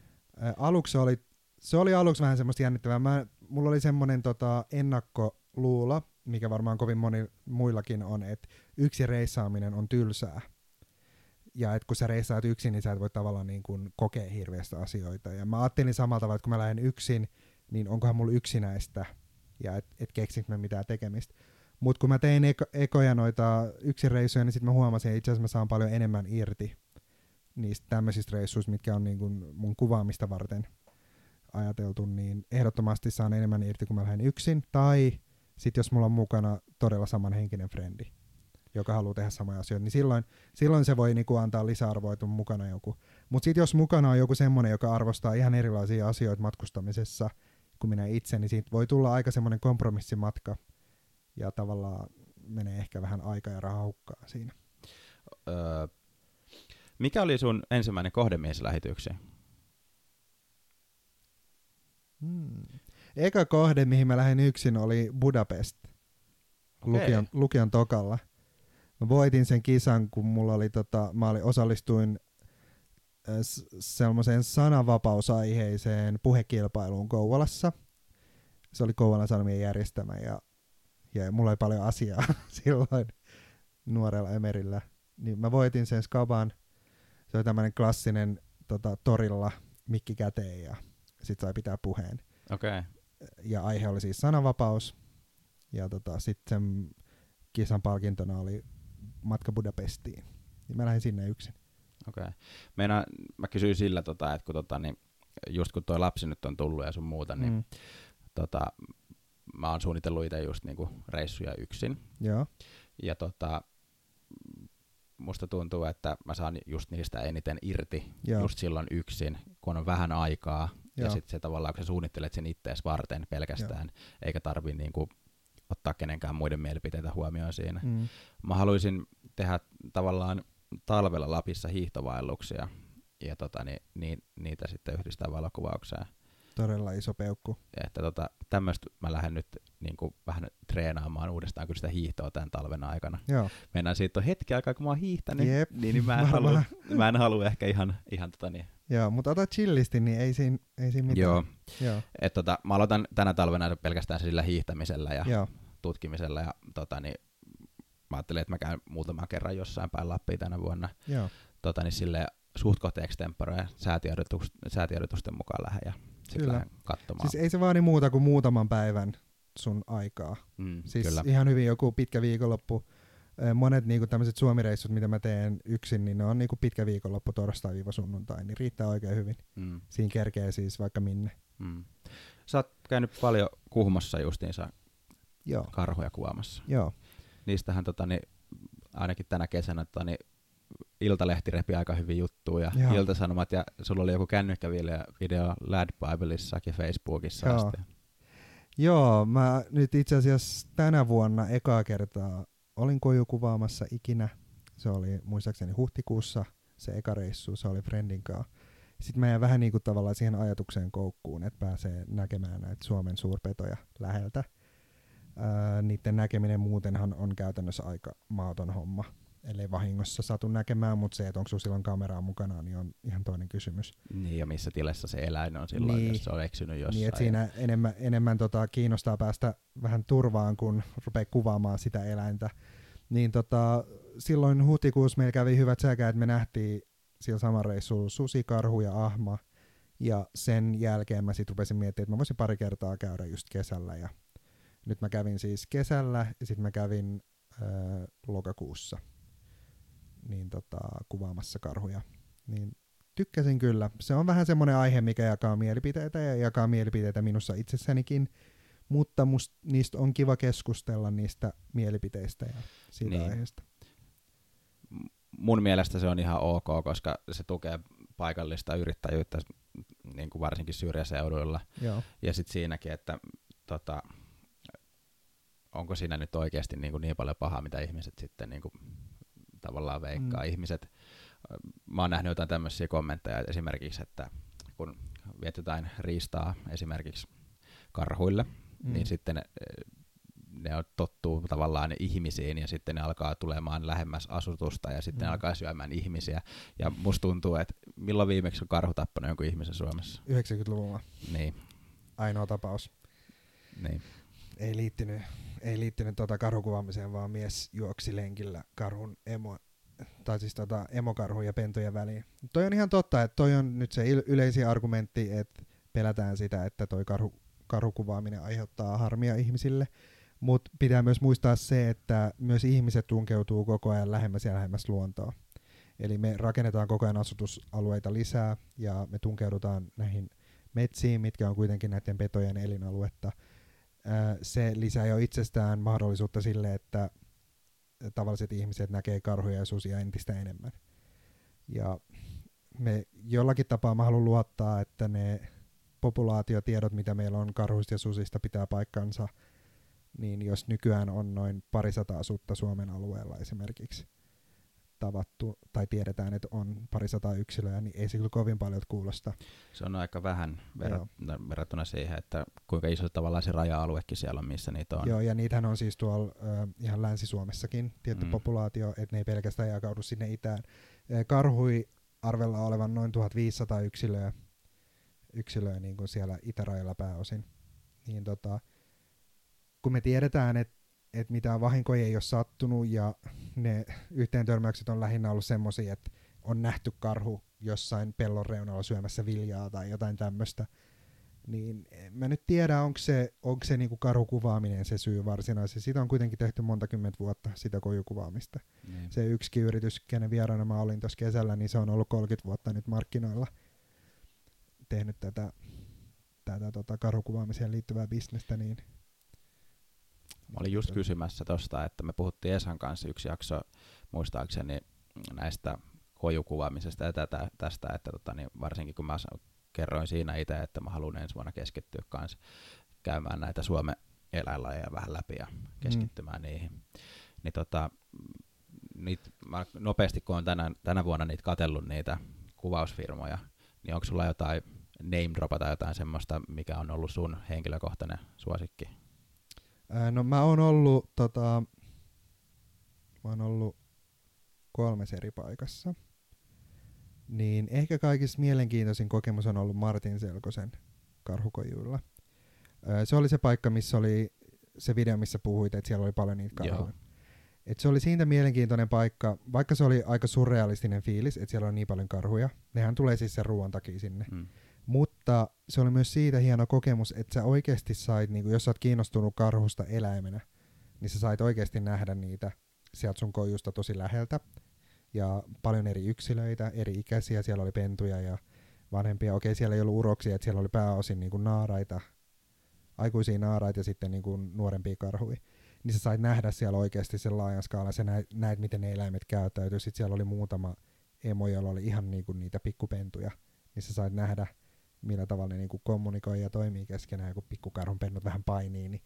Aluksi se oli, se oli aluksi vähän semmoista jännittävää. Mä, mulla oli semmoinen tota, ennakkoluulo, mikä varmaan kovin moni muillakin on, että yksi reissaaminen on tylsää. Ja että kun sä reissaat yksin, niin sä et voi tavallaan niin kuin kokea hirveästi asioita. Ja mä ajattelin samalla tavalla, että kun mä lähden yksin, niin onkohan mulla yksinäistä ja et, et keksinkö mä mitään tekemistä. Mutta kun mä tein eko, ekoja noita yksin reissuja, niin sitten mä huomasin, että itse asiassa mä saan paljon enemmän irti niistä tämmöisistä reissuista, mitkä on niin kuin mun kuvaamista varten ajateltu, niin ehdottomasti saan enemmän irti, kun mä lähden yksin. Tai sitten jos mulla on mukana todella samanhenkinen frendi, joka haluaa tehdä samoja asioita, niin silloin, silloin se voi niinku antaa lisäarvoa, että on mukana joku. Mutta sitten jos mukana on joku semmoinen, joka arvostaa ihan erilaisia asioita matkustamisessa kuin minä itse, niin siitä voi tulla aika semmoinen kompromissimatka ja tavallaan menee ehkä vähän aika ja rahaa hukkaan siinä. Öö, mikä oli sun ensimmäinen kohde, mihin sä lähit yksin? Hmm. Eka kohde, mihin mä lähdin yksin, oli Budapest. Lukion, lukion tokalla. Mä voitin sen kisan, kun mulla oli tota, mä oli, osallistuin s- sellaiseen sananvapausaiheiseen puhekilpailuun Kouvolassa. Se oli Kouvolan Sanomien järjestämä ja, ja mulla oli paljon asiaa silloin nuorella Emerillä. Niin mä voitin sen skaban. Se oli tämmöinen klassinen tota, torilla mikki käteen ja sit sai pitää puheen Okei. Okay. ja aihe oli siis sananvapaus. Ja tota, sitten sen kisan palkintona oli matka Budapestiin. Niin mä lähdin sinne yksin. Okei. Okay. Meina, mä kysyin sillä, tota, että kun, tota, niin, just kun toi lapsi nyt on tullut ja sun muuta, niin Mm. tota, mä oon suunnitellut itse just niinku reissuja yksin. Joo, Ja tota, musta tuntuu, että mä saan just niistä eniten irti Joo. just silloin yksin, kun on vähän aikaa. Ja Joo. sitten se tavallaan, kun sä suunnittelet sen ittees varten pelkästään, eikä tarvi niinku ottaa kenenkään muiden mielipiteitä huomioon siinä. mm. Mä haluaisin tehdä tavallaan talvella Lapissa hiihtovaelluksia ja tota, niin, niin, niitä sitten yhdistää valokuvaukseen. Todella iso peukku. Että tota, tämmöistä mä lähden nyt niin kuin vähän treenaamaan uudestaan kyllä sitä hiihtoa tämän talven aikana. Joo, Mennään siitä on hetki aikaa, kun mä oon hiihtänyt, Jep, niin, niin mä, en halua, mä en halua ehkä ihan, ihan tota niin. Joo mutta ota chillisti, niin ei siinä, ei siinä mitään. Joo, Joo, et tota, mä aloitan tänä talvena pelkästään sillä hiihtämisellä ja joo. tutkimisella ja tota niin, mä ajattelin, että mä käyn muutaman kerran jossain päin Lappia tänä vuonna. joo. tota, niin sille suht kohti extempore säätiedotusten mukaan lähden ja Kyllä. katsomaan. Siis ei se vaadi muuta kuin muutaman päivän sun aikaa. mm, Siis kyllä. ihan hyvin joku pitkä viikonloppu. Monet niinku tämmöiset suomireissut, mitä mä teen yksin, niin ne on niinku pitkä viikonloppu torstai-sunnuntai, niin riittää oikein hyvin. Mm, Siinä kerkee siis vaikka minne. mm. Sä oot käynyt paljon Kuhmossa justiinsa Joo, karhuja kuvaamassa. joo. Niistähän tota, niin, ainakin tänä kesänä tota, niin, Iltalehti repi aika hyvin juttuja ja Joo. Iltasanomat ja sulla oli joku kännykkävideo Lad Bibleissakin Facebookissa Joo. asti. Joo, mä nyt itse asiassa tänä vuonna ekaa kertaa olin kojukuvaamassa ikinä. Se oli muistaakseni huhtikuussa se eka reissu, se oli Friendin kanssa. Sitten mä jäin vähän niin kuin tavallaan siihen ajatukseen koukkuun, että pääsee näkemään näitä Suomen suurpetoja läheltä. Ää, niiden näkeminen muutenhan on käytännössä aika maaton homma, ellei vahingossa satu näkemään, mutta se, että onko sulla silloin kameraa mukana, niin on ihan toinen kysymys. Niin, ja missä tilassa se eläin on silloin, Niin. jos se on eksynyt jossain. Niin, että siinä enemmän, enemmän tota, kiinnostaa päästä vähän turvaan, kun rupeaa kuvaamaan sitä eläintä. Niin tota, silloin huhtikuussa meillä kävi hyvät säkäät, että me nähtiin sillä saman reissulla susi, karhu ja ahma. Ja sen jälkeen mä sitten rupesin miettimään, että mä voisin pari kertaa käydä just kesällä. Ja nyt mä kävin siis kesällä ja sitten mä kävin äh, lokakuussa niin tota, kuvaamassa karhuja. Niin tykkäsin kyllä. Se on vähän semmoinen aihe, mikä jakaa mielipiteitä ja jakaa mielipiteitä minussa itsessänikin, mutta must, niistä on kiva keskustella niistä mielipiteistä ja siitä Niin. aiheesta. mun mielestä se on ihan ok, koska se tukee paikallista yrittäjyyttä niin kuin varsinkin syrjäseuduilla. Joo. Ja sitten siinäkin, että tota, onko siinä nyt oikeasti niin, kuin niin paljon pahaa, mitä ihmiset sitten niin kuin, tavallaan veikkaa. Mm. Ihmiset, mä oon nähnyt jotain tämmöisiä kommentteja esimerkiksi, että kun viet jotain riistaa esimerkiksi karhuille, mm. niin sitten eh, ne on tottuu tavallaan ihmisiin ja sitten ne alkaa tulemaan lähemmäs asutusta ja sitten. Mm. ne alkaa syömään ihmisiä. Ja musta tuntuu, että milloin viimeksi on karhu tappanut jonkun ihmisen Suomessa? 90-luvulla Niin, ainoa tapaus. niin. Ei liittynyt, ei liittynyt tota karhukuvaamiseen, vaan mies juoksi lenkillä karhun emo, tai siis tota emokarhun ja pentujen väliin. Toi on ihan totta, että toi on nyt se yleisin argumentti, että pelätään sitä, että toi karhu, karhukuvaaminen aiheuttaa harmia ihmisille. Mutta pitää myös muistaa se, että myös ihmiset tunkeutuu koko ajan lähemmäs ja lähemmäs luontoa. Eli me rakennetaan koko ajan asutusalueita lisää ja me tunkeudutaan näihin metsiin, mitkä on kuitenkin näiden petojen elinaluetta. Se lisää jo itsestään mahdollisuutta sille, että tavalliset ihmiset näkee karhuja ja susia entistä enemmän. Ja me jollakin tapaa mä haluan luottaa, että ne populaatiotiedot, mitä meillä on karhuista ja susista, pitää paikkansa, niin jos nykyään on noin parisataa sutta Suomen alueella esimerkiksi tavattu, tai tiedetään, että on parisataa yksilöä, niin ei se kyllä kovin paljon kuulosta. Se on aika vähän verrat- verrattuna siihen, että kuinka iso tavallaan se raja-aluekin siellä on, missä niitä on. Joo, ja niitähän on siis tuolla ö, ihan Länsi-Suomessakin tietty Mm. populaatio, että ne ei pelkästään jakaudu sinne itään. Karhui arvella olevan noin 1500 yksilöä, yksilöä niin kuin siellä itärajalla pääosin. Niin tota, kun me tiedetään, että et mitään vahinkoja ei ole sattunut ja ne yhteentörmäykset on lähinnä ollut semmoisia, että on nähty karhu jossain pellon reunalla syömässä viljaa tai jotain tämmöistä, niin mä nyt tiedä, onko se, onko se niinku karhukuvaaminen se syy varsinaisesti. Siitä on kuitenkin tehty monta kymmentä vuotta sitä kojukuvaamista. Niin. Se yksikin yritys, kenen vieraana mä olin tuossa kesällä, niin se on ollut 30 vuotta nyt markkinoilla tehnyt tätä, tätä tota karhukuvaamiseen liittyvää bisnestä, niin Mä olin just kysymässä tosta, että me puhuttiin Esan kanssa yksi jakso muistaakseni näistä kojukuvaamisesta ja tätä, tästä, että tota, niin varsinkin kun mä kerroin siinä itse, että mä haluan ensi vuonna keskittyä kanssa käymään näitä Suomen eläinlajeja vähän läpi ja keskittymään mm. niihin. Niin tota, niit, mä nopeasti kun on tänä, tänä vuonna niitä katellut niitä kuvausfirmoja, niin onko sulla jotain name dropata jotain semmoista, mikä on ollut sun henkilökohtainen suosikki? Ää, no mä oon ollut, tota, mä oon ollut kolmes eri paikassa. Niin ehkä kaikista mielenkiintoisin kokemus on ollut Martin Selkosen karhukojuilla. Ää, se oli se paikka, missä oli se video, missä puhuit, että siellä oli paljon niitä karhuja. Et se oli siitä mielenkiintoinen paikka, vaikka se oli aika surrealistinen fiilis, että siellä on niin paljon karhuja. Nehän tulee siis sen ruoan takia sinne. Mm. Mutta se oli myös siitä hieno kokemus, että sä oikeasti sait, niin jos sä oot kiinnostunut karhusta eläimenä, niin sä sait oikeasti nähdä niitä sieltä sun kojusta tosi läheltä. Ja paljon eri yksilöitä, eri ikäisiä, siellä oli pentuja ja vanhempia. Okei, siellä ei ollut uroksia, että siellä oli pääosin niin kuin naaraita, aikuisia naaraita ja sitten niin kuin nuorempia karhuja. Niin sä sait nähdä siellä oikeasti sen laajan skaalan, sä näit, näit miten ne eläimet käyttäytyy. Sitten siellä oli muutama emo, jolla oli ihan niin kuin niitä pikkupentuja, niin sä sait nähdä, millä tavalla ne niin kuin kommunikoi ja toimii keskenään, kun pikkukarhun pennut vähän painii. Niin,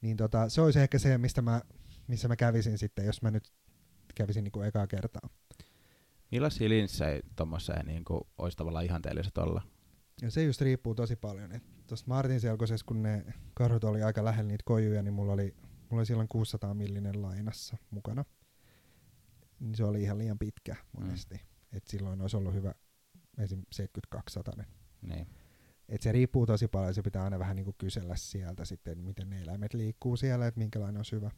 niin tota, se olisi ehkä se, mistä mä, missä mä kävisin sitten, jos mä nyt kävisin niin kuin ekaa kertaa. Millaisia linssejä tuommoiseen niin olisi tavallaan ihanteelliset olla? Ja se just riippuu tosi paljon. Tuossa Martin selkosessa, kun ne karhut oli aika lähellä niitä kojuja, niin mulla oli, mulla oli silloin 600 millinen lainassa mukana. Niin se oli ihan liian pitkä monesti. Mm. Et silloin olisi ollut hyvä esim. 7200. Niin. Et se riippuu tosi paljon, se pitää aina vähän niinku kysellä sieltä sitten, miten ne eläimet liikkuu siellä, että minkälainen on hyvä.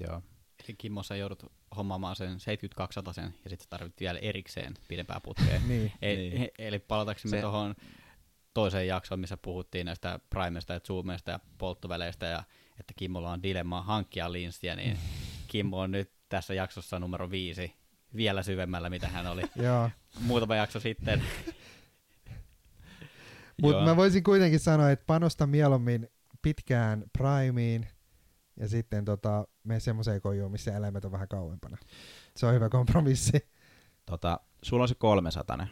Joo. Eli Kimmo, sä joudut hommaamaan sen 7200 sen ja sitten tarvitset vielä erikseen pidempää putkea. niin. E- Niin. e- eli palataksemme Se- tuohon toiseen jaksoon, missä puhuttiin näistä primesta ja zoomeista ja polttoväleistä ja että Kimmolla on dilemma hankkia linssiä, niin Kimmo on nyt tässä jaksossa numero viisi vielä syvemmällä, mitä hän oli Joo. muutama jakso sitten. Mutta mä voisin kuitenkin sanoa, että panosta mieluummin pitkään primeen ja sitten tota, mene semmoiseen kojuun, missä eläimet on vähän kauempana. Se on hyvä kompromissi. Tota, sulla on se 300.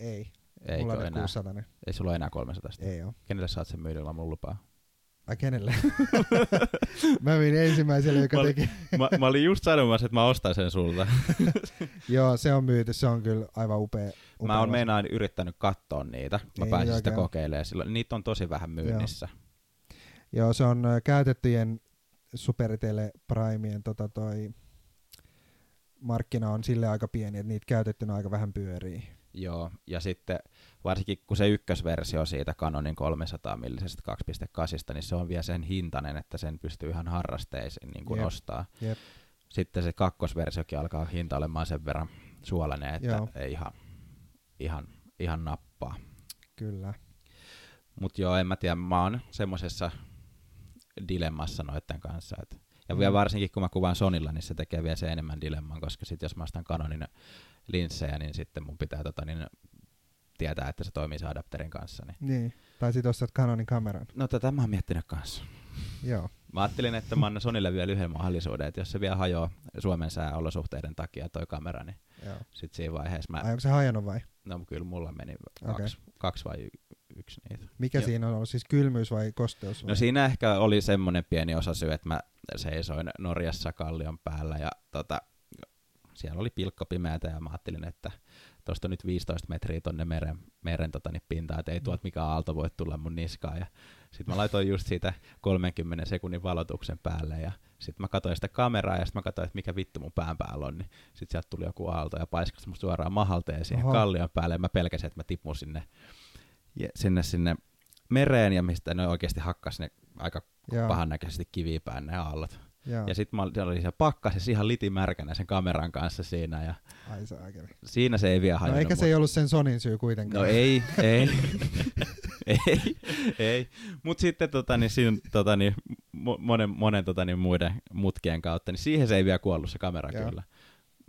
Ei, Eikö mulla on enää? 600. Ei sulla ole enää 300. Ei oo. Kenelle saat sen myydä ilman mun lupaa? Ai kenelle? mä myin ensimmäiselle, joka Mä teki. mä, mä, olin just sanomassa, että mä ostan sen sulta. Joo, se on myyty. Se on kyllä aivan upea. Upea Mä oon meinaan yrittänyt katsoa niitä. Mä Ei pääsin sitä kokeilemaan silloin. Niitä on tosi vähän myynnissä. Joo, se on käytettyjen Supertele Primeen tota toi markkina on sille aika pieni, että niitä käytettynä aika vähän pyörii. Joo, ja sitten varsinkin kun se ykkösversio siitä Canonin 300 millisestä 2.8, niin se on vielä sen hintainen, että sen pystyy ihan harrasteisiin niin kuin Jep. ostaa. Jep. Sitten se kakkosversiokin alkaa hinta olemaan sen verran suolainen, että Joo. ei ihan, ihan, ihan nappaa. Kyllä. Mutta joo, en mä tiedä, mä oon semmosessa dilemmassa noitten kanssa. Et, ja Mm. vielä varsinkin kun mä kuvaan Sonilla, niin se tekee vielä se enemmän dilemman, koska sit jos mä ostan Canonin linssejä, niin sitten mun pitää tota, niin, tietää, että se toimii sen adapterin kanssa. Niin. Niin. Tai sit ostat Canonin kameran. No tätä mä oon miettinyt kanssa. Joo. Mä ajattelin, että mä annan Sonille vielä yhden mahdollisuuden, että jos se vielä hajoaa Suomen sääolosuhteiden takia toi kamera, niin Joo. sit siinä vaiheessa mä, Ai onko se hajonnut vai? no kyllä mulla meni Okei. kaksi, kaksi vai y- yksi niitä. Mikä Joo. siinä on ollut? Siis kylmyys vai kosteus? Vai? No siinä ehkä oli semmoinen pieni osa syy, että mä seisoin Norjassa kallion päällä ja tota, siellä oli pilkko pimeätä ja mä ajattelin, että tuosta nyt 15 metriä tonne meren, meren tota, niin pintaan, että ei tuolta mikään aalto voi tulla mun niskaan. Ja sitten mä laitoin just siitä 30 sekunnin valotuksen päälle ja sitten mä katsoin sitä kameraa ja sitten mä katsoin, että mikä vittu mun pään päällä on. Niin sitten sieltä tuli joku aalto ja paiskasi mut suoraan mahalteen siihen Oho. kallion päälle ja mä pelkäsin, että mä tipun sinne, ja sinne, sinne mereen ja mistä ne oikeasti hakkas ne aika pahan näköisesti kivipään ne aallot. Joo. Ja sitten mä olin- siellä oli se pakkasessa ihan litimärkänä sen kameran kanssa siinä ja Ai saakeli. siinä se ei vielä No hajonnut. eikä se ei ollut sen Sonin syy kuitenkaan. No ei, ei, ei, ei. Mutta sitten tota, niin, siinä, tota, niin, mo- monen, monen tota, niin, muiden mutkien kautta, niin siihen se ei vielä kuollut se kamera Joo. kyllä.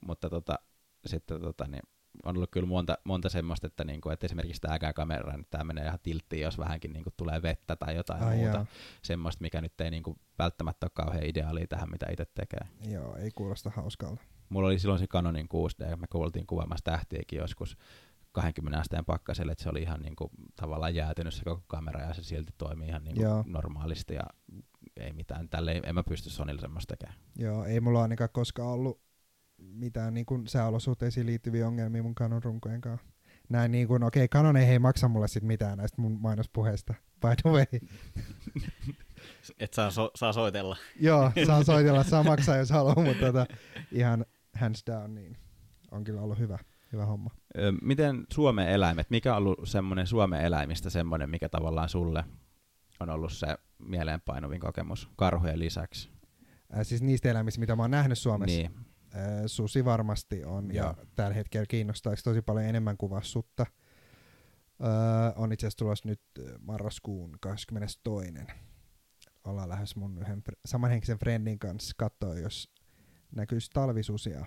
Mutta tota, sitten tota, niin, on ollut kyllä monta, monta semmoista, että, niinku, että esimerkiksi tämäkään kamera, niin tämä menee ihan tilttiin, jos vähänkin niinku, tulee vettä tai jotain Ai muuta. joo. Semmoista, mikä nyt ei niinku, välttämättä ole kauhean ideaalia tähän, mitä itse tekee. Joo, ei kuulosta hauskalta. Mulla oli silloin se Canonin 6D, me oltiin kuvaamassa tähtiäkin joskus 20 asteen pakkaselle, että se oli ihan niinku, tavallaan jäätynyt se koko kamera ja se silti toimii ihan niinku, Joo. normaalisti ja ei mitään, tälle en mä pysty Sonilla semmoista tekemään. Joo, ei mulla ainakaan koskaan ollut mitään niin kuin sääolosuhteisiin liittyviä ongelmia mun Canon runkojen kanssa. Näin niin kuin, okei, Canon ei hei maksa mulle sit mitään näistä mun mainospuheista. By the way. Et saa, so, saa soitella. Joo, saa soitella, saa maksaa jos haluaa, mutta tota, ihan hands down, niin on kyllä ollut hyvä, hyvä homma. Miten Suomen eläimet, mikä on ollut semmoinen Suomen eläimistä semmoinen, mikä tavallaan sulle on ollut se mieleenpainuvin kokemus karhujen lisäksi? Äh, siis niistä eläimistä, mitä mä oon nähnyt Suomessa. Niin, Äh, susi varmasti on, Joo. ja tällä hetkellä kiinnostaisi tosi paljon enemmän kuvaa sutta. Öö, on itse asiassa tulossa nyt marraskuun 22. Ollaan lähes mun yhden fr- samanhenkisen friendin kanssa katsoa, jos näkyisi talvisusia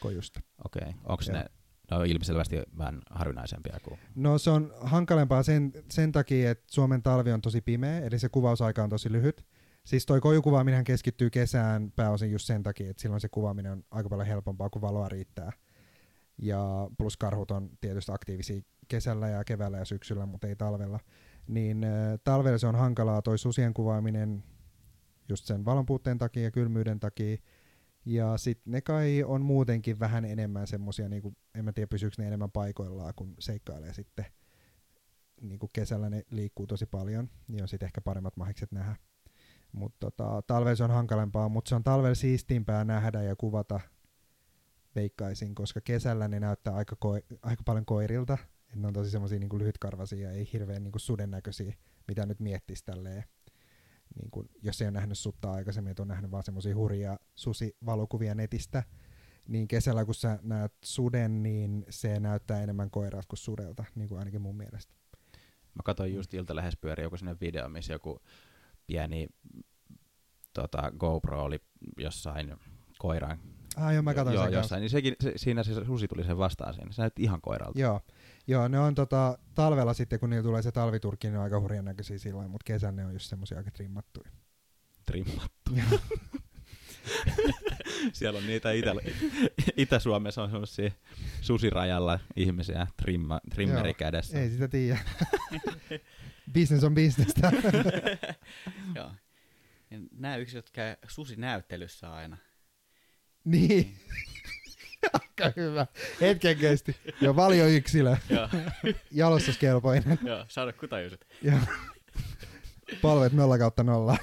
kojusta. okei. Okay. Onko ne Ne on ilmiselvästi vähän harvinaisempia kuin... No se on hankalempaa sen, sen takia, että Suomen talvi on tosi pimeä, eli se kuvausaika on tosi lyhyt. Siis toi kojukuvaaminen keskittyy kesään pääosin just sen takia, että silloin se kuvaaminen on aika paljon helpompaa, kun valoa riittää. Ja plus karhut on tietysti aktiivisia kesällä ja keväällä ja syksyllä, mutta ei talvella. Niin äh, talvella se on hankalaa toi susien kuvaaminen just sen valonpuutteen takia ja kylmyyden takia. Ja sitten ne kai on muutenkin vähän enemmän semmosia, niinku, en mä tiedä pysyykö ne enemmän paikoillaan, kun seikkailee sitten. Niinku kesällä ne liikkuu tosi paljon, niin on sitten ehkä paremmat mahikset nähdä. Mutta tota, talvella se on hankalempaa, mutta se on talvella siistimpää nähdä ja kuvata veikkaisin, koska kesällä ne näyttää aika, ko- aika paljon koirilta. Et ne on tosi semmoisia niinku lyhytkarvaisia ja ei hirveän niinku suden näköisiä, mitä nyt miettisi tälleen. Niin kun, jos ei ole nähnyt sutta aikaisemmin, että on nähnyt vaan semmoisia hurjia susivalokuvia netistä, niin kesällä kun sä näet suden, niin se näyttää enemmän koiralta kuin sudelta, niin kuin ainakin mun mielestä. Mä katsoin just Iltalehdes pyöri joku sinne video, missä joku pieni tota, GoPro oli jossain koiran Ah, joo, mä katsoin joo, sen kanssa. jossain, niin sekin, se, siinä se susi tuli sen vastaan siinä. Se näytti ihan koiralta. Joo, joo ne on tota, talvella sitten, kun niillä tulee se talviturkki, niin ne on aika hurjan näköisiä silloin, mutta kesällä ne on just semmoisia aika trimmattuja. Trimmattu. Siellä on niitä Itä, Itä-Suomessa on semmoisia susirajalla ihmisiä trimma, trimmeri Joo, kädessä. Ei sitä tiedä. business on business. Joo. Ja Nämä yksilöt käy susinäyttelyssä aina. niin. Aika hyvä. Hetken kesti. Joo, valioyksilö. Joo, Jalostuskelpoinen. joo, saada kutajuset. Joo. Palvet nolla kautta nolla.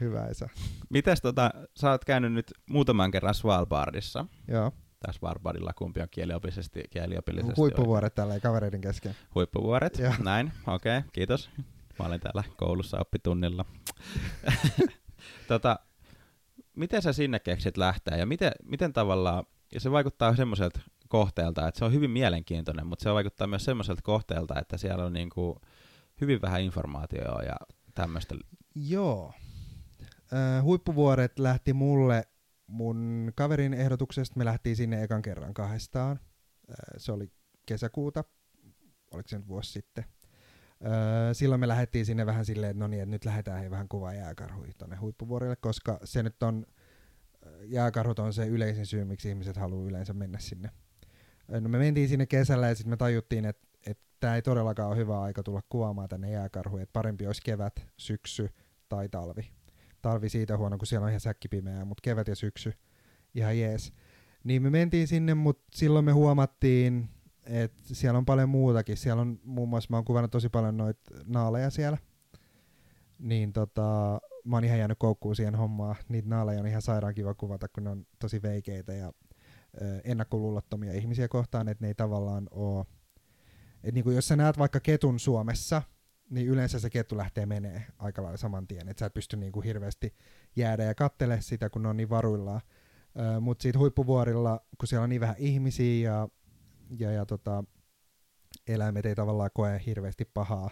Hyvä Esa. Mitäs tota, sä oot käynyt nyt muutaman kerran Svalbardissa. Joo. Tai Svalbardilla kumpi on kieliopillisesti, kieliopillisesti Huippuvuoret tälleen kavereiden kesken. Huippuvuoret, Joo. näin, okei, okay, kiitos. Mä olin täällä koulussa oppitunnilla. tota, miten sä sinne keksit lähteä ja miten, miten tavallaan, ja se vaikuttaa semmoiselta kohteelta, että se on hyvin mielenkiintoinen, mutta se vaikuttaa myös semmoiselta kohteelta, että siellä on niinku hyvin vähän informaatiota ja tämmöistä. Joo. Äh, huippuvuoret lähti mulle mun kaverin ehdotuksesta. Me lähtiin sinne ekan kerran kahdestaan. Äh, se oli kesäkuuta, oliko se nyt vuosi sitten. Äh, silloin me lähdettiin sinne vähän silleen, että no niin, että nyt lähdetään hei vähän kuvaa jääkarhuja tonne huippuvuorille, koska se nyt on, äh, jääkarhut on se yleisin syy, miksi ihmiset haluaa yleensä mennä sinne. Äh, No me mentiin sinne kesällä ja sitten me tajuttiin, että että tämä ei todellakaan ole hyvä aika tulla kuvaamaan tänne jääkarhuja, että parempi olisi kevät, syksy tai talvi. Talvi siitä huono, kun siellä on ihan säkkipimeää, mutta kevät ja syksy ihan jees. Niin me mentiin sinne, mutta silloin me huomattiin, että siellä on paljon muutakin. Siellä on muun muassa, mä oon kuvannut tosi paljon noita naaleja siellä. Niin tota, mä oon ihan jäänyt koukkuun siihen hommaan. Niitä naaleja on ihan sairaan kiva kuvata, kun ne on tosi veikeitä ja ö, ennakkoluulottomia ihmisiä kohtaan, että ne ei tavallaan ole et niinku jos sä näet vaikka ketun Suomessa, niin yleensä se kettu lähtee menee aika lailla saman tien, että sä et pysty niinku hirveästi jäädä ja kattele sitä, kun ne on niin varuillaan. Mutta siitä huippuvuorilla, kun siellä on niin vähän ihmisiä ja, ja, ja tota, eläimet ei tavallaan koe hirveästi pahaa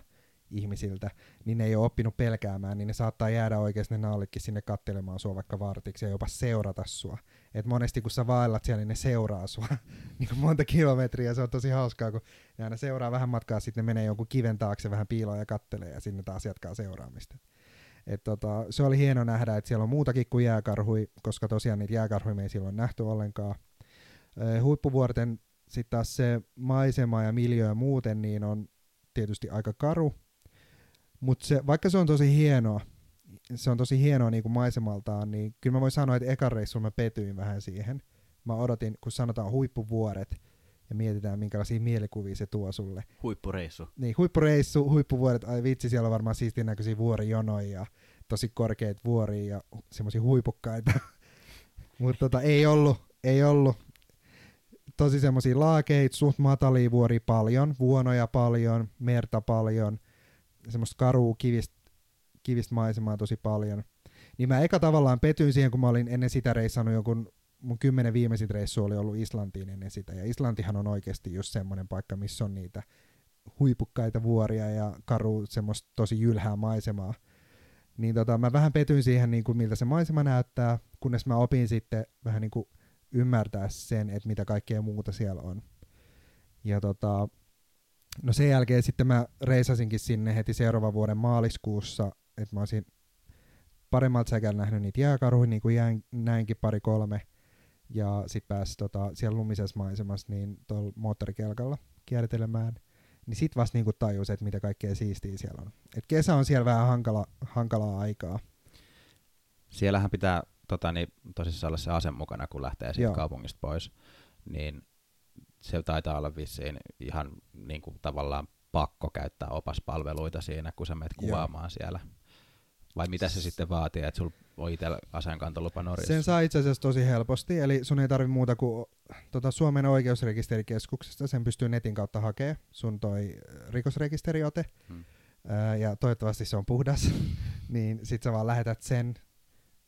ihmisiltä, niin ne ei ole oppinut pelkäämään, niin ne saattaa jäädä oikeasti ne naalitkin sinne kattelemaan sua vaikka vartiksi ja jopa seurata sua. Et monesti kun sä vaellat siellä, niin ne seuraa sua niin kuin monta kilometriä, se on tosi hauskaa, kun ne aina seuraa vähän matkaa, sitten ne menee jonkun kiven taakse vähän piiloon ja kattelee ja sinne taas jatkaa seuraamista. Et tota, se oli hieno nähdä, että siellä on muutakin kuin jääkarhui, koska tosiaan niitä jääkarhuja me ei silloin nähty ollenkaan. Huippuvuorten sitten taas se maisema ja miljöö muuten, niin on tietysti aika karu, mutta se, vaikka se on tosi hienoa, se on tosi hienoa niin kuin maisemaltaan, niin kyllä mä voin sanoa, että ekan reissulla mä petyin vähän siihen. Mä odotin, kun sanotaan huippuvuoret, ja mietitään, minkälaisia mielikuvia se tuo sulle. Huippureissu. Niin, huippureissu, huippuvuoret, ai vitsi, siellä on varmaan siistin näköisiä vuorijonoja ja tosi korkeita vuoria ja semmoisia huipukkaita. Mutta tota, ei ollut, ei ollut. Tosi semmoisia laakeita, suht matalia vuoria paljon, vuonoja paljon, merta paljon, semmoista karua kivistä, kivistä maisemaa tosi paljon. Niin mä eka tavallaan petyin siihen, kun mä olin ennen sitä reissannut jonkun, mun kymmenen viimeisit reissu oli ollut Islantiin ennen sitä. Ja Islantihan on oikeasti just semmoinen paikka, missä on niitä huipukkaita vuoria ja karu semmoista tosi jylhää maisemaa. Niin tota, mä vähän petyin siihen, niin kuin miltä se maisema näyttää, kunnes mä opin sitten vähän niin kuin ymmärtää sen, että mitä kaikkea muuta siellä on. Ja tota, no sen jälkeen sitten mä reisasinkin sinne heti seuraavan vuoden maaliskuussa, että mä olisin paremmalta säkällä nähnyt niitä jääkarhuja, niin kuin jäin, näinkin pari kolme. Ja sitten pääsi tota, siellä lumisessa maisemassa niin tuolla moottorikelkalla kiertelemään. Niin sit vasta niinku tajus, että mitä kaikkea siistiä siellä on. Et kesä on siellä vähän hankala, hankalaa aikaa. Siellähän pitää tota, niin, tosissaan olla se ase mukana, kun lähtee siitä Joo. kaupungista pois. Niin se taitaa olla vissiin ihan niin kuin, tavallaan pakko käyttää opaspalveluita siinä, kun sä menet Joo. kuvaamaan siellä. Vai mitä se sitten vaatii, että sulla on itsellä aseenkantolupa Norjassa? Sen saa itse asiassa tosi helposti, eli sun ei tarvi muuta kuin tota, Suomen oikeusrekisterikeskuksesta, sen pystyy netin kautta hakemaan, sun toi äh, rikosrekisteriote, Hmm. ää, ja toivottavasti se on puhdas, niin sit sä vaan lähetät sen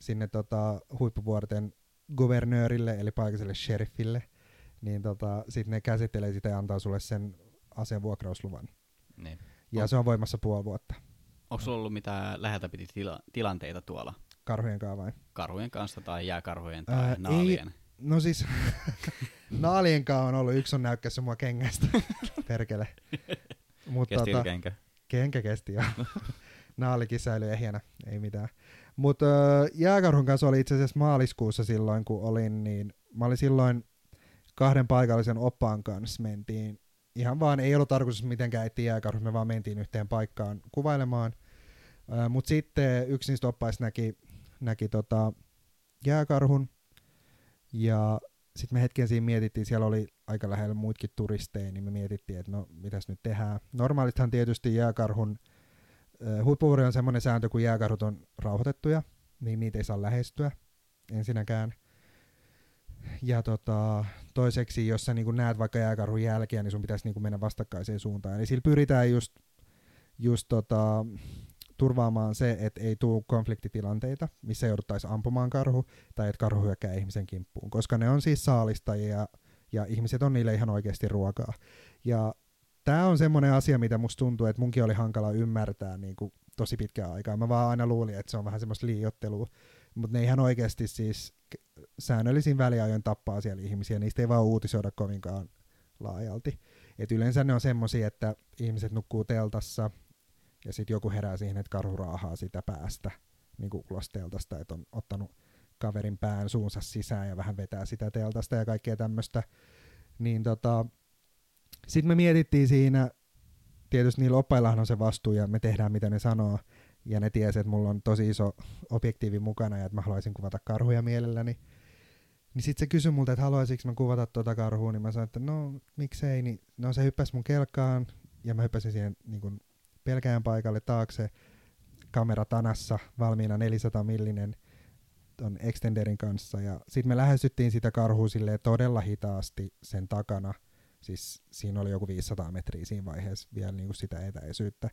sinne tota, huippuvuorten guvernöörille, eli paikalliselle sheriffille, niin tota, sit ne käsittelee sitä ja antaa sulle sen aseen vuokrausluvan. Niin. Ja On- se on voimassa puoli vuotta Onko sulla ollut mitään läheltä piti tila- tilanteita tuolla karhujen kanssa vai? karhujen kanssa tai jääkarhujen tai Ää, ei- naalien? No siis, naalien kanssa on ollut, yksi on näykkässä mua kengästä, perkele. Mutta Kesti tota, kenkä? kenkä kesti jo. Naalikin säilyi ehjänä, ei mitään. Mutta jääkarhun kanssa oli itse asiassa maaliskuussa silloin, kun olin, niin mä olin silloin kahden paikallisen oppaan kanssa mentiin. Ihan vaan ei ollut tarkoitus mitenkään etsiä jääkarhut, me vaan mentiin yhteen paikkaan kuvailemaan. Mutta sitten yksi niistä oppaista näki, näki tota jääkarhun, ja sitten me hetken siinä mietittiin, siellä oli aika lähellä muutkin turisteja, niin me mietittiin, että no mitäs nyt tehdään. Normaalithan tietysti jääkarhun, äh, huippuvuori on semmoinen sääntö, kun jääkarhut on rauhoitettuja, niin niitä ei saa lähestyä ensinnäkään. Ja tota, toiseksi, jos sä niin näet vaikka jääkarhun jälkiä, niin sun pitäisi niin mennä vastakkaiseen suuntaan. Eli sillä pyritään just, just tota, turvaamaan se, että ei tule konfliktitilanteita, missä jouduttaisiin ampumaan karhu, tai että karhu hyökkää ihmisen kimppuun, koska ne on siis saalistajia, ja ihmiset on niille ihan oikeasti ruokaa. Ja tämä on semmoinen asia, mitä musta tuntuu, että munkin oli hankala ymmärtää niin kuin tosi pitkään aikaa. Mä vaan aina luulin, että se on vähän semmoista liiottelua, mutta ne ihan oikeasti siis säännöllisin väliajoin tappaa siellä ihmisiä, niistä ei vaan uutisoida kovinkaan laajalti. Et yleensä ne on semmoisia, että ihmiset nukkuu teltassa, ja sitten joku herää siihen, että karhu raahaa sitä päästä niin kuin ulos teltasta, että on ottanut kaverin pään suunsa sisään ja vähän vetää sitä teltasta ja kaikkea tämmöistä. Niin tota, sitten me mietittiin siinä, tietysti niillä oppaillahan on se vastuu ja me tehdään mitä ne sanoo. Ja ne tiesi, että mulla on tosi iso objektiivi mukana ja että mä haluaisin kuvata karhuja mielelläni. Niin sitten se kysyi multa, että haluaisinko mä kuvata tuota karhua, niin mä sanoin, että no miksei. Niin, no se hyppäsi mun kelkkaan ja mä hyppäsin siihen niin kuin pelkään paikalle taakse kamera tanassa valmiina 400 millinen ton extenderin kanssa ja sitten me lähestyttiin sitä karhua todella hitaasti sen takana. Siis siinä oli joku 500 metriä siinä vaiheessa vielä niinku sitä etäisyyttä.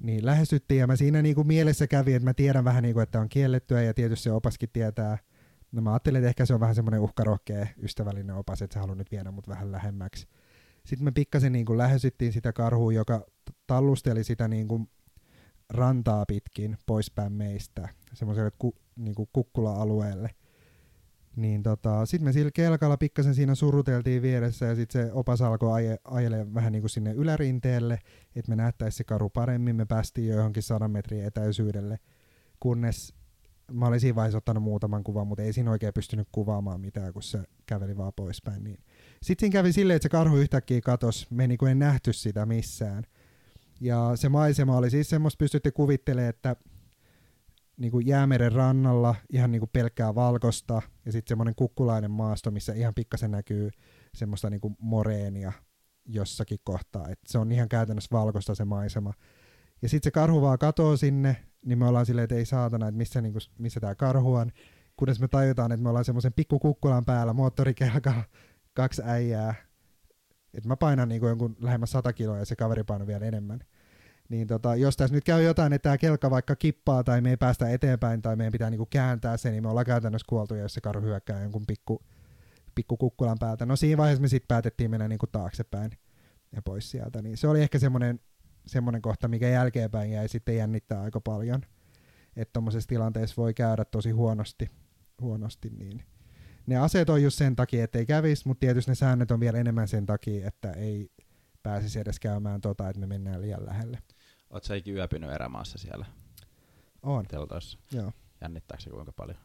Niin lähestyttiin ja mä siinä niinku mielessä kävi, että mä tiedän vähän niinku, että on kiellettyä ja tietysti se opaskin tietää. No mä ajattelin, että ehkä se on vähän semmoinen uhkarohkea ystävällinen opas, että se haluaa nyt viedä mut vähän lähemmäksi. Sitten me pikkasen niinku lähestyttiin sitä karhua, joka tallusteli sitä niinku rantaa pitkin poispäin meistä, semmoiselle ku, niinku kukkula-alueelle. Niin tota, sitten me sillä kelkalla pikkasen siinä suruteltiin vieressä ja sitten se opas alkoi aje, ajelemaan vähän niinku sinne ylärinteelle, että me nähtäisi se karu paremmin. Me päästiin jo johonkin sadan metrin etäisyydelle, kunnes mä olin siinä vaiheessa ottanut muutaman kuvan, mutta ei siinä oikein pystynyt kuvaamaan mitään, kun se käveli vaan poispäin. Niin. Sitten siinä kävi silleen, että se karhu yhtäkkiä katosi, me niinku ei nähty sitä missään. Ja se maisema oli siis semmoista, pystytte kuvittelemaan, että niin kuin jäämeren rannalla ihan niin kuin pelkkää valkosta ja sitten semmoinen kukkulainen maasto, missä ihan pikkasen näkyy semmoista niin kuin moreenia jossakin kohtaa. Et se on ihan käytännössä valkoista se maisema. Ja sitten se karhu vaan katoo sinne, niin me ollaan silleen, että ei saatana, että missä, niin kuin, missä tämä karhu on. Kunnes me tajutaan, että me ollaan semmoisen pikkukukkulan päällä moottorikelkalla kaksi äijää. Että mä painan niin kuin jonkun lähemmäs 100 kiloa ja se kaveri painoi vielä enemmän. Niin tota, jos tässä nyt käy jotain, että tämä kelkka vaikka kippaa tai me ei päästä eteenpäin tai meidän pitää niinku kääntää se, niin me ollaan käytännössä kuoltu, jos se karhu hyökkää jonkun pikku, pikku kukkulan päältä. No siinä vaiheessa me sitten päätettiin mennä niinku taaksepäin ja pois sieltä. Niin se oli ehkä semmoinen semmoinen kohta, mikä jälkeenpäin jäi sitten jännittää aika paljon. Että tuommoisessa tilanteessa voi käydä tosi huonosti, huonosti niin, ne aseet on just sen takia, että ei kävisi, mutta tietysti ne säännöt on vielä enemmän sen takia, että ei pääsisi edes käymään tota, että me mennään liian lähelle. Oot sä ikin yöpynyt erämaassa siellä On, teltoissa? joo. Jännittääkö se kuinka paljon?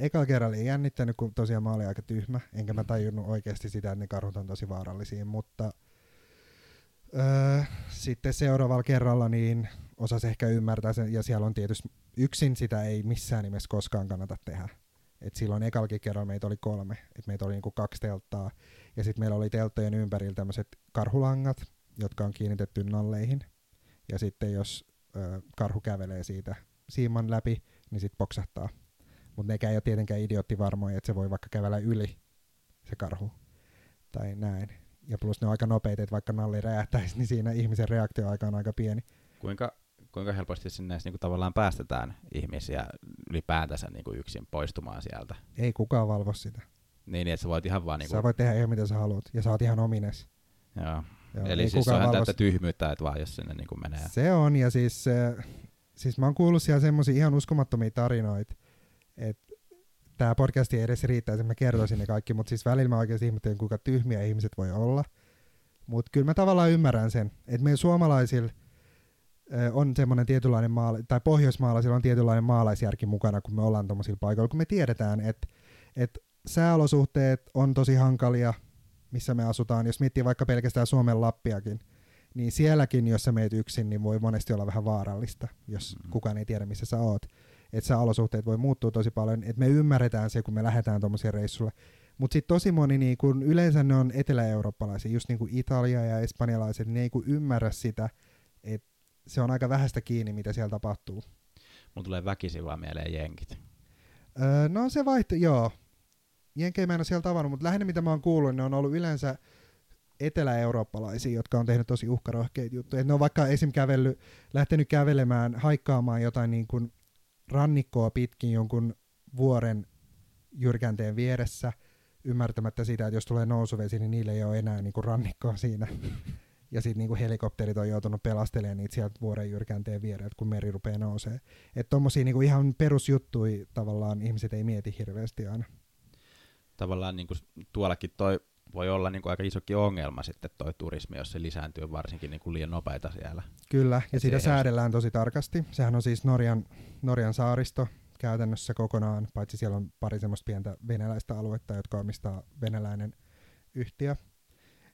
Ekalla kerralla ei jännittänyt, kun tosiaan mä olin aika tyhmä, enkä mä tajunnut oikeasti sitä, että ne karhut on tosi vaarallisia, mutta öö, sitten seuraavalla kerralla niin osas ehkä ymmärtää sen, ja siellä on tietysti yksin sitä ei missään nimessä koskaan kannata tehdä. Et silloin ekallakin kerralla meitä oli kolme, et meitä oli niinku kaksi telttaa, ja sitten meillä oli telttojen ympärillä tämmöiset karhulangat, jotka on kiinnitetty nalleihin, ja sitten jos ö, karhu kävelee siitä siiman läpi, niin sitten poksahtaa. Mutta nekään ei ole tietenkään idioottivarmoja, että se voi vaikka kävellä yli se karhu tai näin. Ja plus ne on aika nopeita, että vaikka nalli räjähtäisi, niin siinä ihmisen reaktioaika on aika pieni. Kuinka, kuinka helposti sinne edes niinku tavallaan päästetään ihmisiä ylipäätänsä niinku yksin poistumaan sieltä? Ei kukaan valvo sitä. Niin, että sä voit ihan vaan... Niinku... Niinku, Sä voit tehdä ihan mitä sä haluat, ja sä oot ihan omines. joo. Joo, Eli ei siis se on ihan valvo täyttä tyhmyyttä, että vaan jos sinne niinku menee. Se on, ja siis, äh, siis mä oon kuullut siellä semmosia ihan uskomattomia tarinoita, että tämä podcast ei edes riittäisi, että mä kertoisin ne kaikki, mutta siis välillä mä oikeasti ihmettelen, kuinka tyhmiä ihmiset voi olla. Mutta kyllä mä tavallaan ymmärrän sen, että meillä suomalaisilla on semmoinen tietynlainen maala- tai pohjoismaalaisilla on tietynlainen maalaisjärki mukana, kun me ollaan tuommoisilla paikoilla, kun me tiedetään, että, että sääolosuhteet on tosi hankalia, missä me asutaan. Jos miettii vaikka pelkästään Suomen Lappiakin, niin sielläkin, jos sä meet yksin, niin voi monesti olla vähän vaarallista, jos Mhm. kukaan ei tiedä, missä sä oot. Että sääolosuhteet voi muuttua tosi paljon, että me ymmärretään se, kun me lähdetään tuommoisille reissulle. Mutta sitten tosi moni, niin kun yleensä ne on etelä-eurooppalaisia, just niin kuin Italia ja espanjalaiset, niin ne ei kun ymmärrä sitä, että se on aika vähäistä kiinni, mitä siellä tapahtuu. Mulla tulee väkisin vaan mieleen jenkit. Öö, no se vaihto, joo. Jenkejä mä en ole siellä tavannut, mutta lähinnä mitä mä oon kuullut, niin ne on ollut yleensä etelä-eurooppalaisia, jotka on tehnyt tosi uhkarohkeita juttuja. Et ne on vaikka esim. Kävellyt, lähtenyt kävelemään, haikkaamaan jotain niin kuin rannikkoa pitkin jonkun vuoren jyrkänteen vieressä, ymmärtämättä sitä, että jos tulee nousuvesi, niin niillä ei ole enää niin kuin rannikkoa siinä. Ja sitten niin helikopterit on joutunut pelastelemaan niitä sieltä vuoren jyrkänteen viereltä, kun meri rupeaa nousee. Että tommosia niin ihan perusjuttui tavallaan ihmiset ei mieti hirveästi aina. Tavallaan niinku tuollakin toi voi olla niinku aika isokin ongelma sitten toi turismi, jos se lisääntyy varsinkin niinku liian nopeita siellä. Kyllä, ja Et sitä säädellään tosi tarkasti. Sehän on siis Norjan, Norjan saaristo käytännössä kokonaan, paitsi siellä on pari semmoista pientä venäläistä aluetta, jotka omistaa venäläinen yhtiö.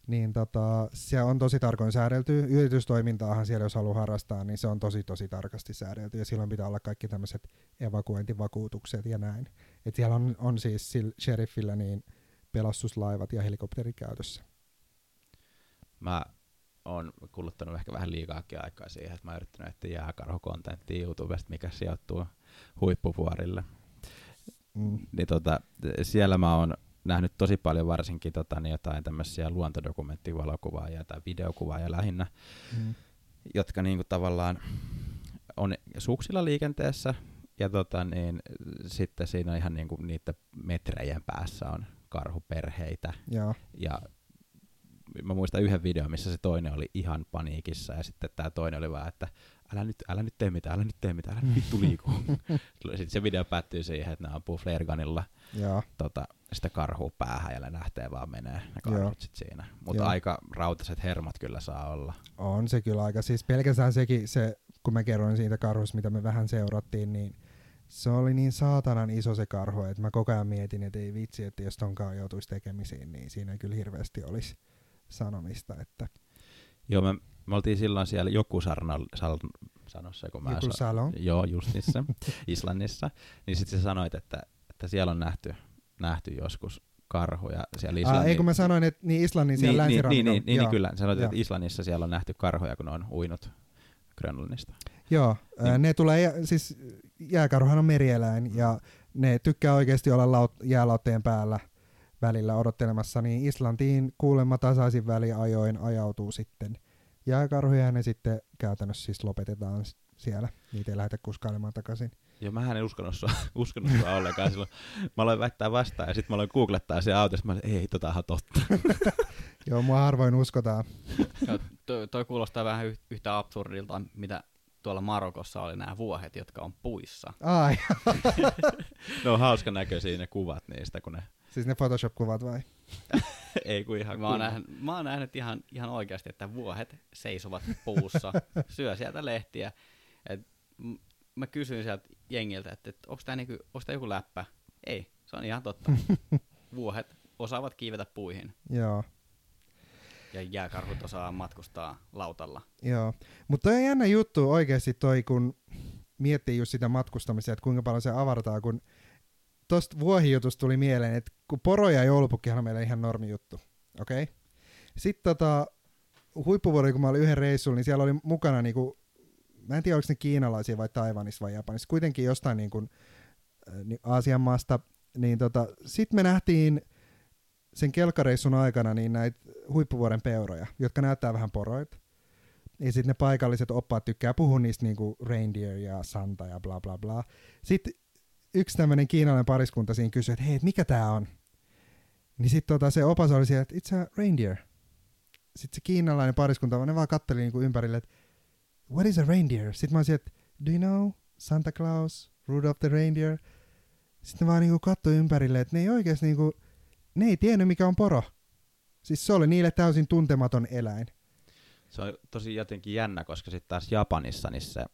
Niin tota, se on tosi tarkoin säädelty. Yritystoimintaahan siellä, jos haluaa harrastaa, niin se on tosi tosi tarkasti säädelty. Ja silloin pitää olla kaikki tämmöiset evakuointivakuutukset ja näin. Et siellä on, on siis sillä sheriffillä niin pelastuslaivat ja helikopterit käytössä. Mä oon kuluttanut ehkä vähän liikaakin aikaa siihen, että mä oon yrittänyt etsiä jääkarhukontenttia YouTubesta, mikä sijoittuu huippuvuorille. Mm. Niin tota, siellä mä oon nähnyt tosi paljon varsinkin tota, niin jotain tämmöisiä luontodokumenttivalokuvaajia tai videokuvaajia lähinnä, Mm. jotka niinku tavallaan on suksilla liikenteessä ja tota, niin, sitten siinä on ihan niinku niiden metrejen päässä on karhuperheitä Joo. ja mä muistan yhden videon, missä se toinen oli ihan paniikissa ja sitten tämä toinen oli vaan, että älä nyt, älä nyt tee mitään, älä nyt tee mitään, älä nyt vittu liiku. sitten se video päättyy siihen, että ne ampuu flare gunilla Joo. tota, sitä karhua päähän ja ne lähtee vaan menee ne karhut sit siinä. Mutta aika rautaiset hermot kyllä saa olla. On se kyllä aika. Siis pelkästään sekin, se, kun mä kerroin siitä karhusta, mitä me vähän seurattiin, niin se oli niin saatanan iso se karhu, että mä koko ajan mietin, että ei vitsi, että jos tonkaan joutuisi tekemisiin, niin siinä kyllä hirveästi olisi sanomista. Että Joo, me, me oltiin silloin siellä joku sarna, sal, sanossa, kun mä joku sa- salon. Joo, just niissä, Islannissa. Niin sitten sä sanoit, että, että siellä on nähty, nähty joskus karhuja siellä Ah, Islannin... ei kun mä sanoin, että niin Islannin siellä niin, niin, niin, niin, niin, niin, kyllä. Sanoit, että. Islannissa siellä on nähty karhuja, kun ne on uinut Grönlannista. Joo, Niin. ne tulee, siis jääkarhuhan on merieläin ja ne tykkää oikeasti olla laut, jäälautteen päällä välillä odottelemassa, niin Islantiin kuulemma tasaisin väliajoin ajautuu sitten jääkarhuja ja ne sitten käytännössä siis lopetetaan siellä. Niitä ei lähdetä kuskailemaan takaisin. Joo, mä en uskonut sua, uskonut sua ollenkaan silloin. Mä aloin väittää vastaan ja sitten mä aloin googlettaa se autosta. Mä olin, ei, tota on totta. Joo, mua harvoin uskotaan. Joo, toi, toi kuulostaa vähän yh- yhtä absurdilta, mitä tuolla Marokossa oli nämä vuohet, jotka on puissa. Ai, Ne on hauska näköisiä ne kuvat niistä, kun ne siis ne Photoshop-kuvat vai? ei kun ihan Mä oon, nähnyt, mä oon nähnyt ihan, ihan oikeasti, että vuohet seisovat puussa, syö sieltä lehtiä. Et, mä kysyin sieltä jengiltä, että, että onko tämä niinku, joku läppä? Ei, se on ihan totta. Vuohet osaavat kiivetä puihin Joo. Ja jääkarhut osaa matkustaa lautalla. Joo, mutta on jännä juttu oikeasti toi, kun miettii just sitä matkustamista, että kuinka paljon se avartaa, kun tosta vuohijutusta tuli mieleen, että kun poro ja joulupukkihan on meillä ihan normi juttu, okei? Okay? Sitten tota, huippuvuori, kun mä olin yhden reissulla, niin siellä oli mukana niinku, mä en tiedä oliko ne kiinalaisia vai Taivanissa vai Japanissa, kuitenkin jostain niinku, ni- Aasian maasta, niin tota, sitten me nähtiin sen kelkkareissun aikana niin näitä huippuvuoren peuroja, jotka näyttää vähän poroilta. Ja sitten ne paikalliset oppaat tykkää puhua niistä niinku reindeer ja santa ja bla bla bla. Sitten yksi tämmöinen kiinalainen pariskunta siinä kysyi, että hei, et mikä tää on? Niin sitten tota, se opas oli siellä, että it's a reindeer. Sitten se kiinalainen pariskunta, ne vaan katteli niinku ympärille, että what is a reindeer? Sitten mä olisin, että do you know Santa Claus, Rudolph the reindeer? Sitten ne vaan niinku kattoi ympärille, että ne ei oikeasti niinku, ne ei tiennyt mikä on poro. Siis se oli niille täysin tuntematon eläin. Se on tosi jotenkin jännä, koska sitten taas Japanissa niin se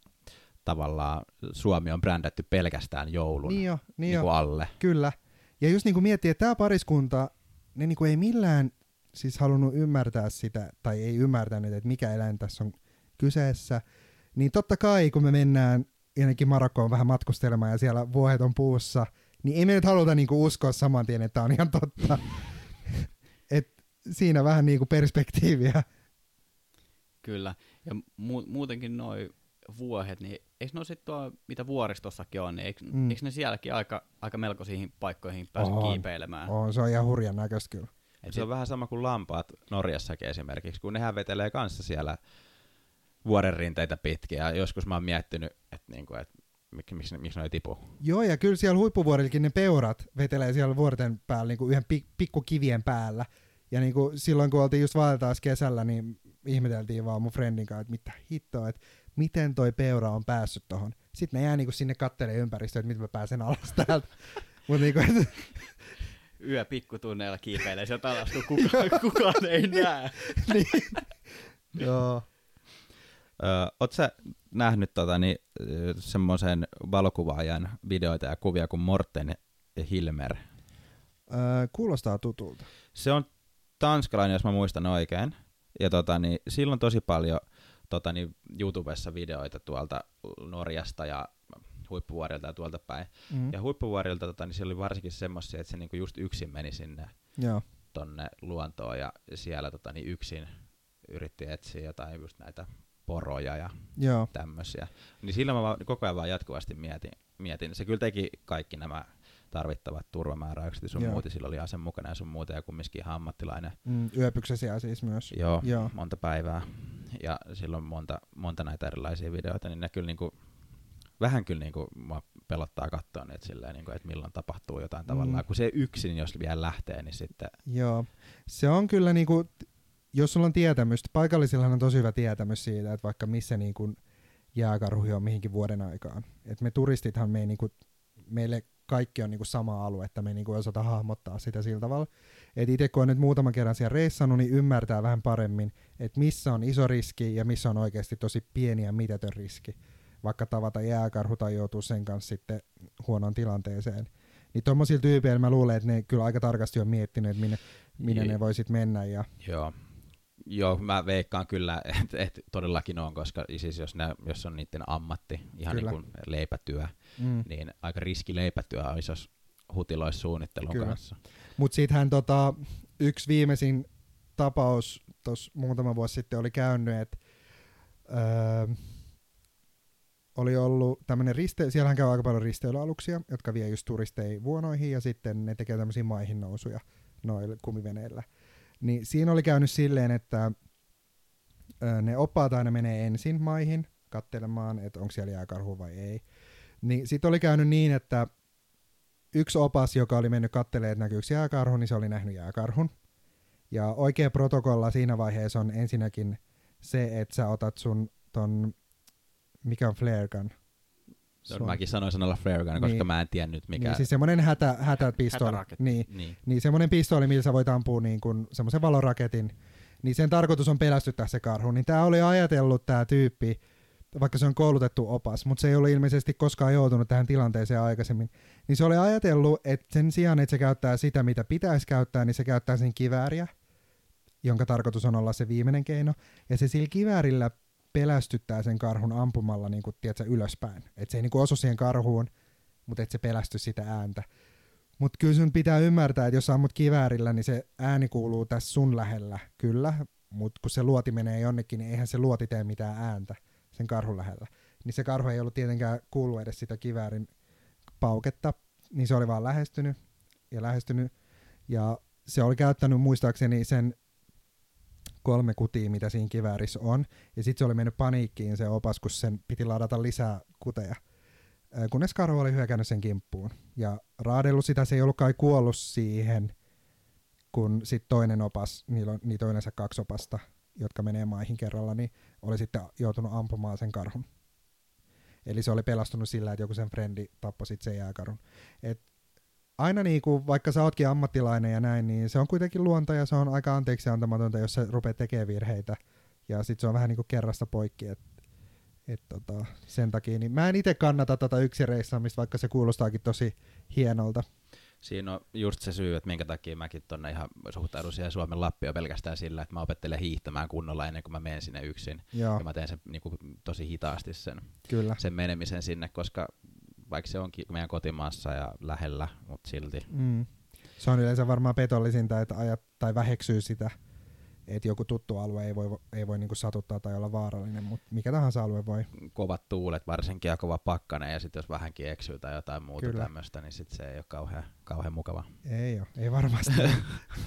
tavallaan Suomi on brändätty pelkästään joulun Niin jo, niin niin jo. kuin alle. Kyllä. Ja just niinku miettii, että tämä pariskunta, ne niinku ei millään siis halunnut ymmärtää sitä, tai ei ymmärtänyt, että mikä eläin tässä on kyseessä. Niin totta kai, kun me mennään jonnekin Marokkoon vähän matkustelemaan ja siellä vuohet on puussa, niin ei me nyt haluta niinku uskoa saman tien, että tämä on ihan totta. Siinä vähän niinku perspektiiviä. Kyllä. Ja mu- muutenkin noi vuohet, niin eikö ne ole sitten tuo, mitä vuoristossakin on, niin eikö, Mm. eikö ne sielläkin aika, aika melkoisiin paikkoihin pääse On. kiipeilemään? On, se on ihan hurjan näköistä kyllä. Et Se on vähän sama kuin lampaat Norjassakin esimerkiksi, kun nehän vetelee kanssa siellä vuoren rinteitä pitkin. Ja joskus mä oon miettinyt, että niinku, et, miksi, miksi, miksi ne ei tipu. Joo, ja kyllä siellä huippuvuorillakin ne peurat vetelee siellä vuorten päällä niin kuin yhden pik- pikkukivien päällä. Ja niin kuin silloin kun oltiin just Valtaas kesällä, niin ihmeteltiin vaan mun friendin kanssa, että mitä hittoa, että miten toi peura on päässyt tohon. Sitten ne jää niin kuin sinne kattelee ympäristöä, että miten mä pääsen alas täältä. Mutta niin kuin, yö pikkutunneilla kiipeilee sieltä alas, kun kukaan, kukaan ei näe. joo. Öö, oot sä nähnyt tota, niin, semmoisen valokuvaajan videoita ja kuvia kuin Morten Hilmer? Öö, kuulostaa tutulta. Se on tanskalainen, jos mä muistan oikein. Ja tota, niin, sillä on tosi paljon tota, niin, YouTubessa videoita tuolta Norjasta ja huippuvuorilta ja tuolta päin. Mm. Ja huippuvuorilta tota, niin siellä oli varsinkin semmoisia, että se niinku just yksin meni sinne Joo. tonne luontoon ja siellä tota, niin yksin yritti etsiä jotain just näitä poroja ja Joo. tämmöisiä. Niin sillä mä vaan, koko ajan vaan jatkuvasti mietin, mietin. Se kyllä teki kaikki nämä tarvittavat turvamääräykset ja sun Joo. muuta. Sillä oli ase mukana ja sun muuta ja kumminkin ihan ammattilainen. Mm, yöpyksesiä siis myös. Joo, Joo. monta päivää. Ja silloin monta, monta näitä erilaisia videoita, niin ne kyllä niinku, vähän kyllä niinku mua pelottaa katsoa niitä silleen, niinku, että milloin tapahtuu jotain Mm. tavallaan. Kun se yksin, jos vielä lähtee, niin sitten Joo. Se on kyllä niinku, jos sulla on tietämystä, paikallisillahan on tosi hyvä tietämys siitä, että vaikka missä niinku jääkarhuja on mihinkin vuoden aikaan. Et me turistithan me ei niinku, meille kaikki on niinku sama alue, että me ei niinku osata hahmottaa sitä sillä tavalla. Et itse kun on nyt muutaman kerran siellä reissannut, niin ymmärtää vähän paremmin, että missä on iso riski ja missä on oikeasti tosi pieni ja mitätön riski. Vaikka tavata jääkarhu tai joutuu sen kanssa sitten huonoon tilanteeseen. Niin tuommoisilla tyypeillä mä luulen, että ne kyllä aika tarkasti on miettinyt, että minne, minne Jee. ne voisit mennä. Ja, Joo. Joo, mä veikkaan kyllä, että et todellakin on, koska siis jos, ne, jos on niiden ammatti, ihan Kyllä. niin kuin leipätyö, mm. niin aika riski leipätyö olisi, jos hutiloisi suunnittelun Kyllä. kanssa. Mutta siitähän tota, yksi viimeisin tapaus tuossa muutama vuosi sitten oli käynyt, että öö, oli ollut tämmöinen riste, siellähän käy aika paljon risteilyaluksia, jotka vie just turisteja vuonoihin ja sitten ne tekee tämmöisiä maihin nousuja noilla kumiveneillä. Niin siinä oli käynyt silleen, että ne oppaat aina menee ensin maihin katselemaan, että onko siellä jääkarhu vai ei. Niin sitten oli käynyt niin, että yksi opas, joka oli mennyt katselemaan, että näkyykö jääkarhu, niin se oli nähnyt jääkarhun. Ja oikea protokolla siinä vaiheessa on ensinnäkin se, että sä otat sun ton mikä on flare gun? No, mäkin sanoin sanalla flare gun, koska Niin. mä en tiennyt mikä. Niin, siis semmoinen hätä, hätäpistooli. Niin, niin. niin semmoinen pistooli, millä sä voit ampua niin kuin semmoisen valoraketin, niin sen tarkoitus on pelästyttää se karhu. Niin tää oli ajatellut tää tyyppi, vaikka se on koulutettu opas, mutta se ei ole ilmeisesti koskaan joutunut tähän tilanteeseen aikaisemmin, niin se oli ajatellut, että sen sijaan, että se käyttää sitä, mitä pitäisi käyttää, niin se käyttää sen kivääriä, jonka tarkoitus on olla se viimeinen keino, ja se sillä kiväärillä pelästyttää sen karhun ampumalla niin kuin, tiedätkö, ylöspäin. Että se ei niin kuin osu siihen karhuun, mutta että se pelästy sitä ääntä. Mutta kyllä sun pitää ymmärtää, että jos ammut kiväärillä, niin se ääni kuuluu tässä sun lähellä, kyllä. Mutta kun se luoti menee jonnekin, niin eihän se luoti tee mitään ääntä sen karhun lähellä. Niin se karhu ei ollut tietenkään kuullut edes sitä kiväärin pauketta, niin se oli vaan lähestynyt ja lähestynyt. Ja se oli käyttänyt muistaakseni sen kolme kutia, mitä siinä kiväärissä on. Ja sitten se oli mennyt paniikkiin se opas, kun sen piti ladata lisää kuteja. Kunnes karhu oli hyökännyt sen kimppuun. Ja raadellut sitä, se ei ollut kai kuollut siihen, kun sitten toinen opas, niillä on, niitä yleensä kaksi opasta, jotka menee maihin kerralla, niin oli sitten joutunut ampumaan sen karhun. Eli se oli pelastunut sillä, että joku sen frendi tappoi sitten sen jääkarhun. Et aina niinku, vaikka sä ootkin ammattilainen ja näin, niin se on kuitenkin luonto ja se on aika anteeksi antamatonta, jos se rupeaa tekemään virheitä. Ja sitten se on vähän niinku kerrasta poikki, että et tota, sen takia, niin mä en itse kannata tota yksireissaamista, vaikka se kuulostaakin tosi hienolta. Siinä on just se syy, että minkä takia mäkin tonne ihan suhtaudun siihen Suomen Lappioon pelkästään sillä, että mä opettelen hiihtämään kunnolla ennen kuin mä menen sinne yksin. Joo, Ja mä teen sen niin kuin, tosi hitaasti sen, kyllä. sen menemisen sinne, koska vaikka se onkin meidän kotimaassa ja lähellä, mutta silti. Mm. Se on yleensä varmaan petollisinta, että ajat, tai väheksyy sitä, että joku tuttu alue ei voi, ei voi niinku satuttaa tai olla vaarallinen, mutta mikä tahansa alue voi. kovat tuulet varsinkin ja kova pakkanen ja sitten jos vähänkin eksyy tai jotain muuta Kyllä. tämmöistä, niin sit se ei ole kauhean, kauhean mukava. Ei ole, ei varmasti.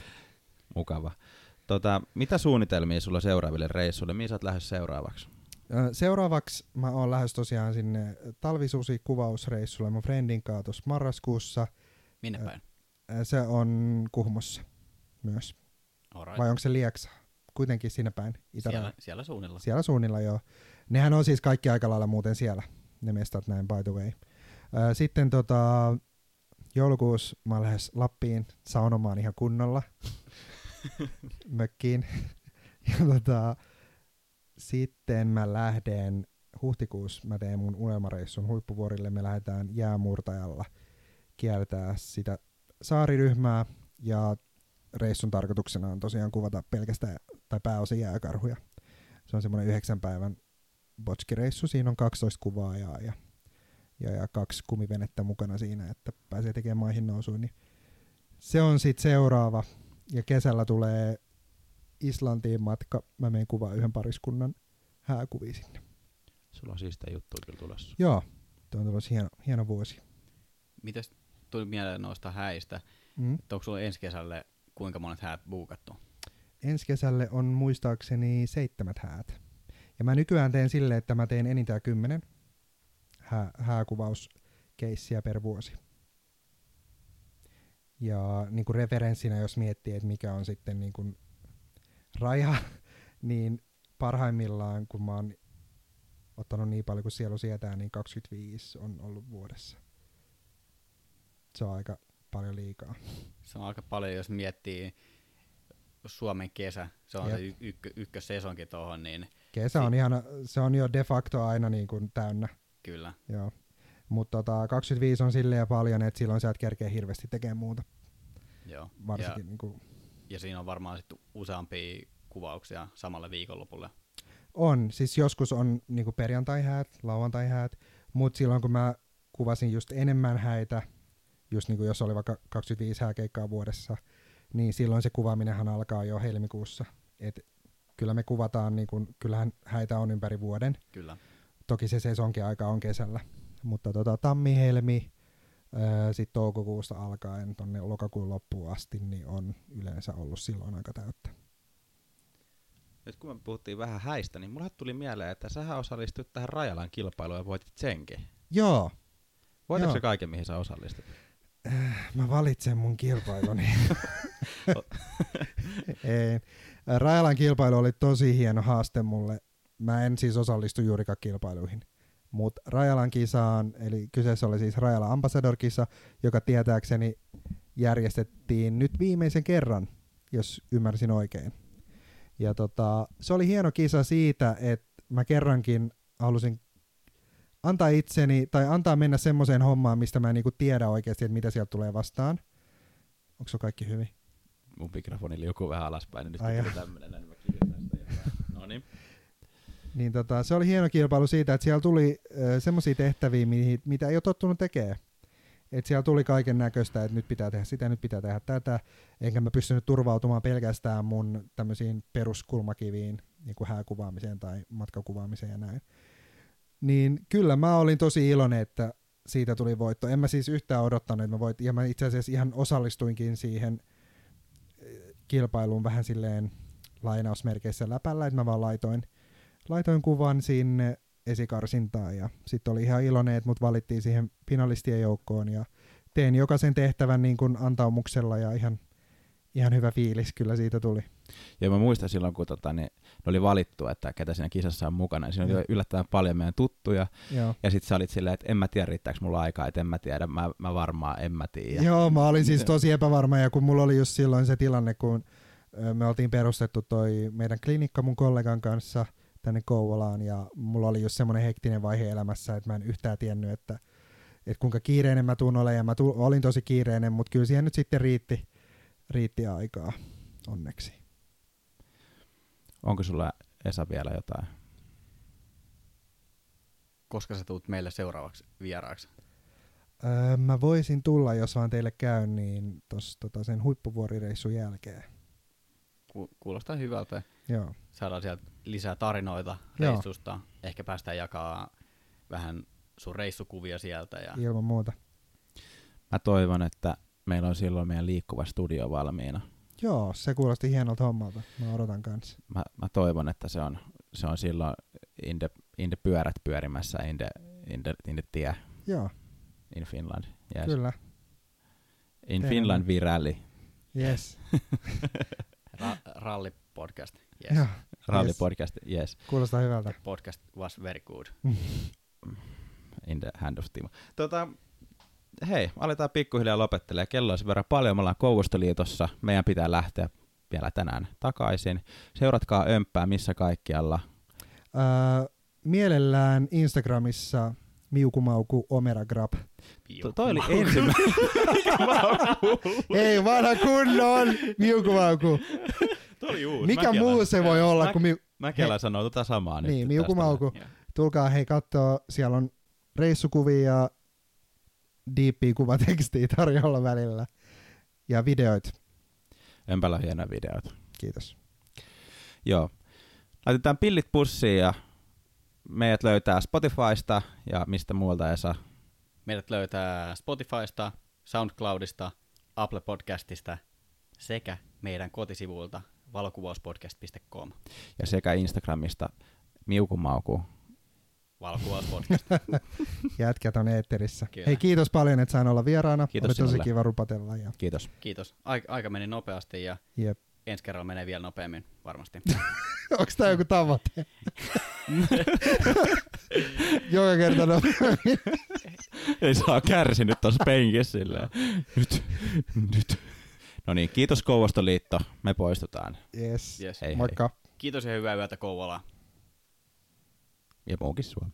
mukava. Tota, mitä suunnitelmia sulla seuraaville reissuille? Mihin sä oot lähdössä seuraavaksi? Seuraavaksi mä oon lähes tosiaan sinne talvisusi kuvausreissulle mun friendin kanssa tuossa marraskuussa. Minne päin? Se on Kuhmossa myös. Alright. Vai onko se Lieksa? Kuitenkin siinä päin. siellä, Itäraja. siellä suunnilla. Siellä suunnilla joo. Nehän on siis kaikki aika lailla muuten siellä, ne mestat näin by the way. Sitten tota, joulukuussa mä lähes Lappiin saunomaan ihan kunnolla mökkiin. Ja tota, sitten mä lähden huhtikuussa, mä teen mun unelmareissun huippuvuorille, me lähdetään jäämurtajalla kiertää sitä saariryhmää ja reissun tarkoituksena on tosiaan kuvata pelkästään tai pääosin jääkarhuja. Se on semmoinen yhdeksän päivän botskireissu, siinä on 12 kuvaajaa ja, ja, ja kaksi kumivenettä mukana siinä, että pääsee tekemään maihin nousuun. Niin se on sitten seuraava ja kesällä tulee Islantiin matka. Mä menen kuvaa yhden pariskunnan hääkuvia sinne. Sulla on siistä juttu kyllä tulossa. Joo, tuo on tulossa hieno, hieno vuosi. Mites tuli mieleen noista häistä? Mm. että Onko sulla ensi kesälle kuinka monet häät buukattu? Ensi kesälle on muistaakseni seitsemät häät. Ja mä nykyään teen silleen, että mä teen enintään kymmenen hää, hääkuvauskeissiä per vuosi. Ja niin kuin referenssinä, jos miettii, että mikä on sitten niin kuin raja, niin parhaimmillaan, kun mä oon ottanut niin paljon kuin sielu sietää, niin 25 on ollut vuodessa. Se on aika paljon liikaa. Se on aika paljon, jos miettii Suomen kesä, se on Jep. se ykkö, ykkössesonkin tuohon, niin Kesä on, ihan, se on jo de facto aina niin kuin täynnä. kyllä. Joo. Mutta tota, 25 on silleen paljon, että silloin sä et kerkeä hirveästi tekemään muuta. Joo. Varsinkin niin kuin, Ja, siinä on varmaan sitten useampia kuvauksia samalle viikonlopulle. on. Siis joskus on niin kuin perjantai-häät, lauantai-häät, mutta silloin kun mä kuvasin just enemmän häitä, just niin kuin jos oli vaikka 25 hääkeikkaa vuodessa, niin silloin se kuvaaminenhan alkaa jo helmikuussa. Et kyllä me kuvataan, niin kuin, kyllähän häitä on ympäri vuoden. Kyllä. Toki se sesonkin aika on kesällä. Mutta tota, tammi-helmi, sitten toukokuusta alkaen tuonne lokakuun loppuun asti, niin on yleensä ollut silloin aika täyttä. Nyt kun me puhuttiin vähän häistä, niin mulle tuli mieleen, että sähän osallistuit tähän Rajalan kilpailuun ja voitit senkin. Joo, Voititko Joo. se kaiken, mihin sä osallistut? mä valitsen mun kilpailuni. Ei. Rajalan kilpailu oli tosi hieno haaste mulle. Mä en siis osallistu juurikaan kilpailuihin. Mutta Rajalan kisaan, eli kyseessä oli siis Rajala Ambassador-kisa, joka tietääkseni järjestettiin nyt viimeisen kerran, jos ymmärsin oikein. Ja tota, se oli hieno kisa siitä, että mä kerrankin halusin antaa itseni, tai antaa mennä semmoiseen hommaan, mistä mä en niinku tiedä oikeasti, että mitä sieltä tulee vastaan. Onko se kaikki hyvin? Mun mikrofoni liukuu vähän alaspäin, niin nyt Ai tämmönen, niin mä kirjoitan sitä jotain. No niin. Niin tota, se oli hieno kilpailu siitä, että siellä tuli semmoisia tehtäviä, mihin, mitä ei ole tottunut tekemään. Et siellä tuli kaiken näköistä, että nyt pitää tehdä sitä, nyt pitää tehdä tätä, enkä mä pystynyt turvautumaan pelkästään mun tämmöisiin peruskulmakiviin, niin kuin hääkuvaamiseen tai matkakuvaamiseen ja näin. Niin kyllä mä olin tosi iloinen, että siitä tuli voitto. En mä siis yhtään odottanut, että mä voit, ja mä itse asiassa ihan osallistuinkin siihen kilpailuun vähän silleen lainausmerkeissä läpällä, että mä vaan laitoin, laitoin kuvan sinne esikarsintaan ja sitten oli ihan iloinen, että mut valittiin siihen finalistien joukkoon ja tein jokaisen tehtävän niin kuin antaumuksella ja ihan, ihan hyvä fiilis kyllä siitä tuli. Ja mä muistan silloin, kun tota, niin, ne oli valittu, että ketä siinä kisassa on mukana. Siinä oli yllättävän paljon meidän tuttuja. Joo. Ja sit sä olit silleen, että en mä tiedä riittääkö mulla aikaa, että en mä tiedä, mä, mä varmaan en mä tiedä. Joo, mä olin siis tosi epävarma ja kun mulla oli just silloin se tilanne, kun me oltiin perustettu toi meidän klinikka mun kollegan kanssa tänne Kouvolaan ja mulla oli just semmoinen hektinen vaihe elämässä, että mä en yhtään tiennyt, että, että kuinka kiireinen mä tuun olemaan ja mä tu- olin tosi kiireinen, mutta kyllä siihen nyt sitten riitti, riitti aikaa, onneksi. Onko sulla Esa vielä jotain? Koska sä tuut meille seuraavaksi vieraaksi. Öö, mä voisin tulla, jos vaan teille käy, niin tos, tota, sen huippuvuorireissun jälkeen. Ku- kuulostaa hyvältä. Joo. Saadaan sieltä lisää tarinoita Joo. reissusta. Ehkä päästään jakaa vähän sun reissukuvia sieltä. Ja Ilman muuta. Mä toivon, että meillä on silloin meidän liikkuva studio valmiina. Joo, se kuulosti hienolta hommalta. Mä odotan kanssa. Mä, mä toivon, että se on, se on silloin in the, in the pyörät pyörimässä in the, in the, in the tie Joo, in Finland. Yes. kyllä. In Tehdään Finland rally. Yes. ra- rallipodcast. Yes. Joo, Rally Yes. podcast, yes. kuulostaa hyvältä. Podcast was very good. In the hand of Timo. Tota, hei, aletaan pikkuhiljaa lopettelemaan. Kello on sen verran paljon. Me ollaan Kouvostoliitossa. Meidän pitää lähteä vielä tänään takaisin. Seuratkaa Ömppää missä kaikkialla. Öö, mielellään Instagramissa miukumauku omera grab. To- toi oli ensimmäinen. Ei, vanha kunnon miukumauku. toi oli uusi. Mikä muu se voi olla Mä, kuin miu... Mäkelä sanoo tota samaa nyt. Niin, miukumauku. Tulkaa hei kattoo, siellä on reissukuvia ja diippiä kuvatekstiä tarjolla välillä. Ja videoit. On hienoja videoita. Kiitos. Joo. Laitetaan pillit pussiin ja meidät löytää Spotifysta ja mistä muualta Esa. Meidät löytää Spotifysta, Soundcloudista, Apple Podcastista sekä meidän kotisivuilta valokuvauspodcast.com. Ja sekä Instagramista miukumauku. Valokuvauspodcast. Jätkät on eetterissä. Kyllä. Hei, kiitos paljon, että sain olla vieraana. Kiitos Oli tosi sinulle. kiva rupatella. Ja... Kiitos. Kiitos. Aika, aika meni nopeasti ja Jep. Ensi kerralla menee vielä nopeammin varmasti. Onko tää joku tavoite? Joka kerta nopeammin. Ei saa kärsinyt tuossa penkissä silleen. Nyt, nyt. No niin, kiitos Kouvostoliitto. Me poistutaan. Yes. Yes. Hei hei. Moikka. Kiitos ja hyvää yötä Kouvolaan. Ja muukin Suomi.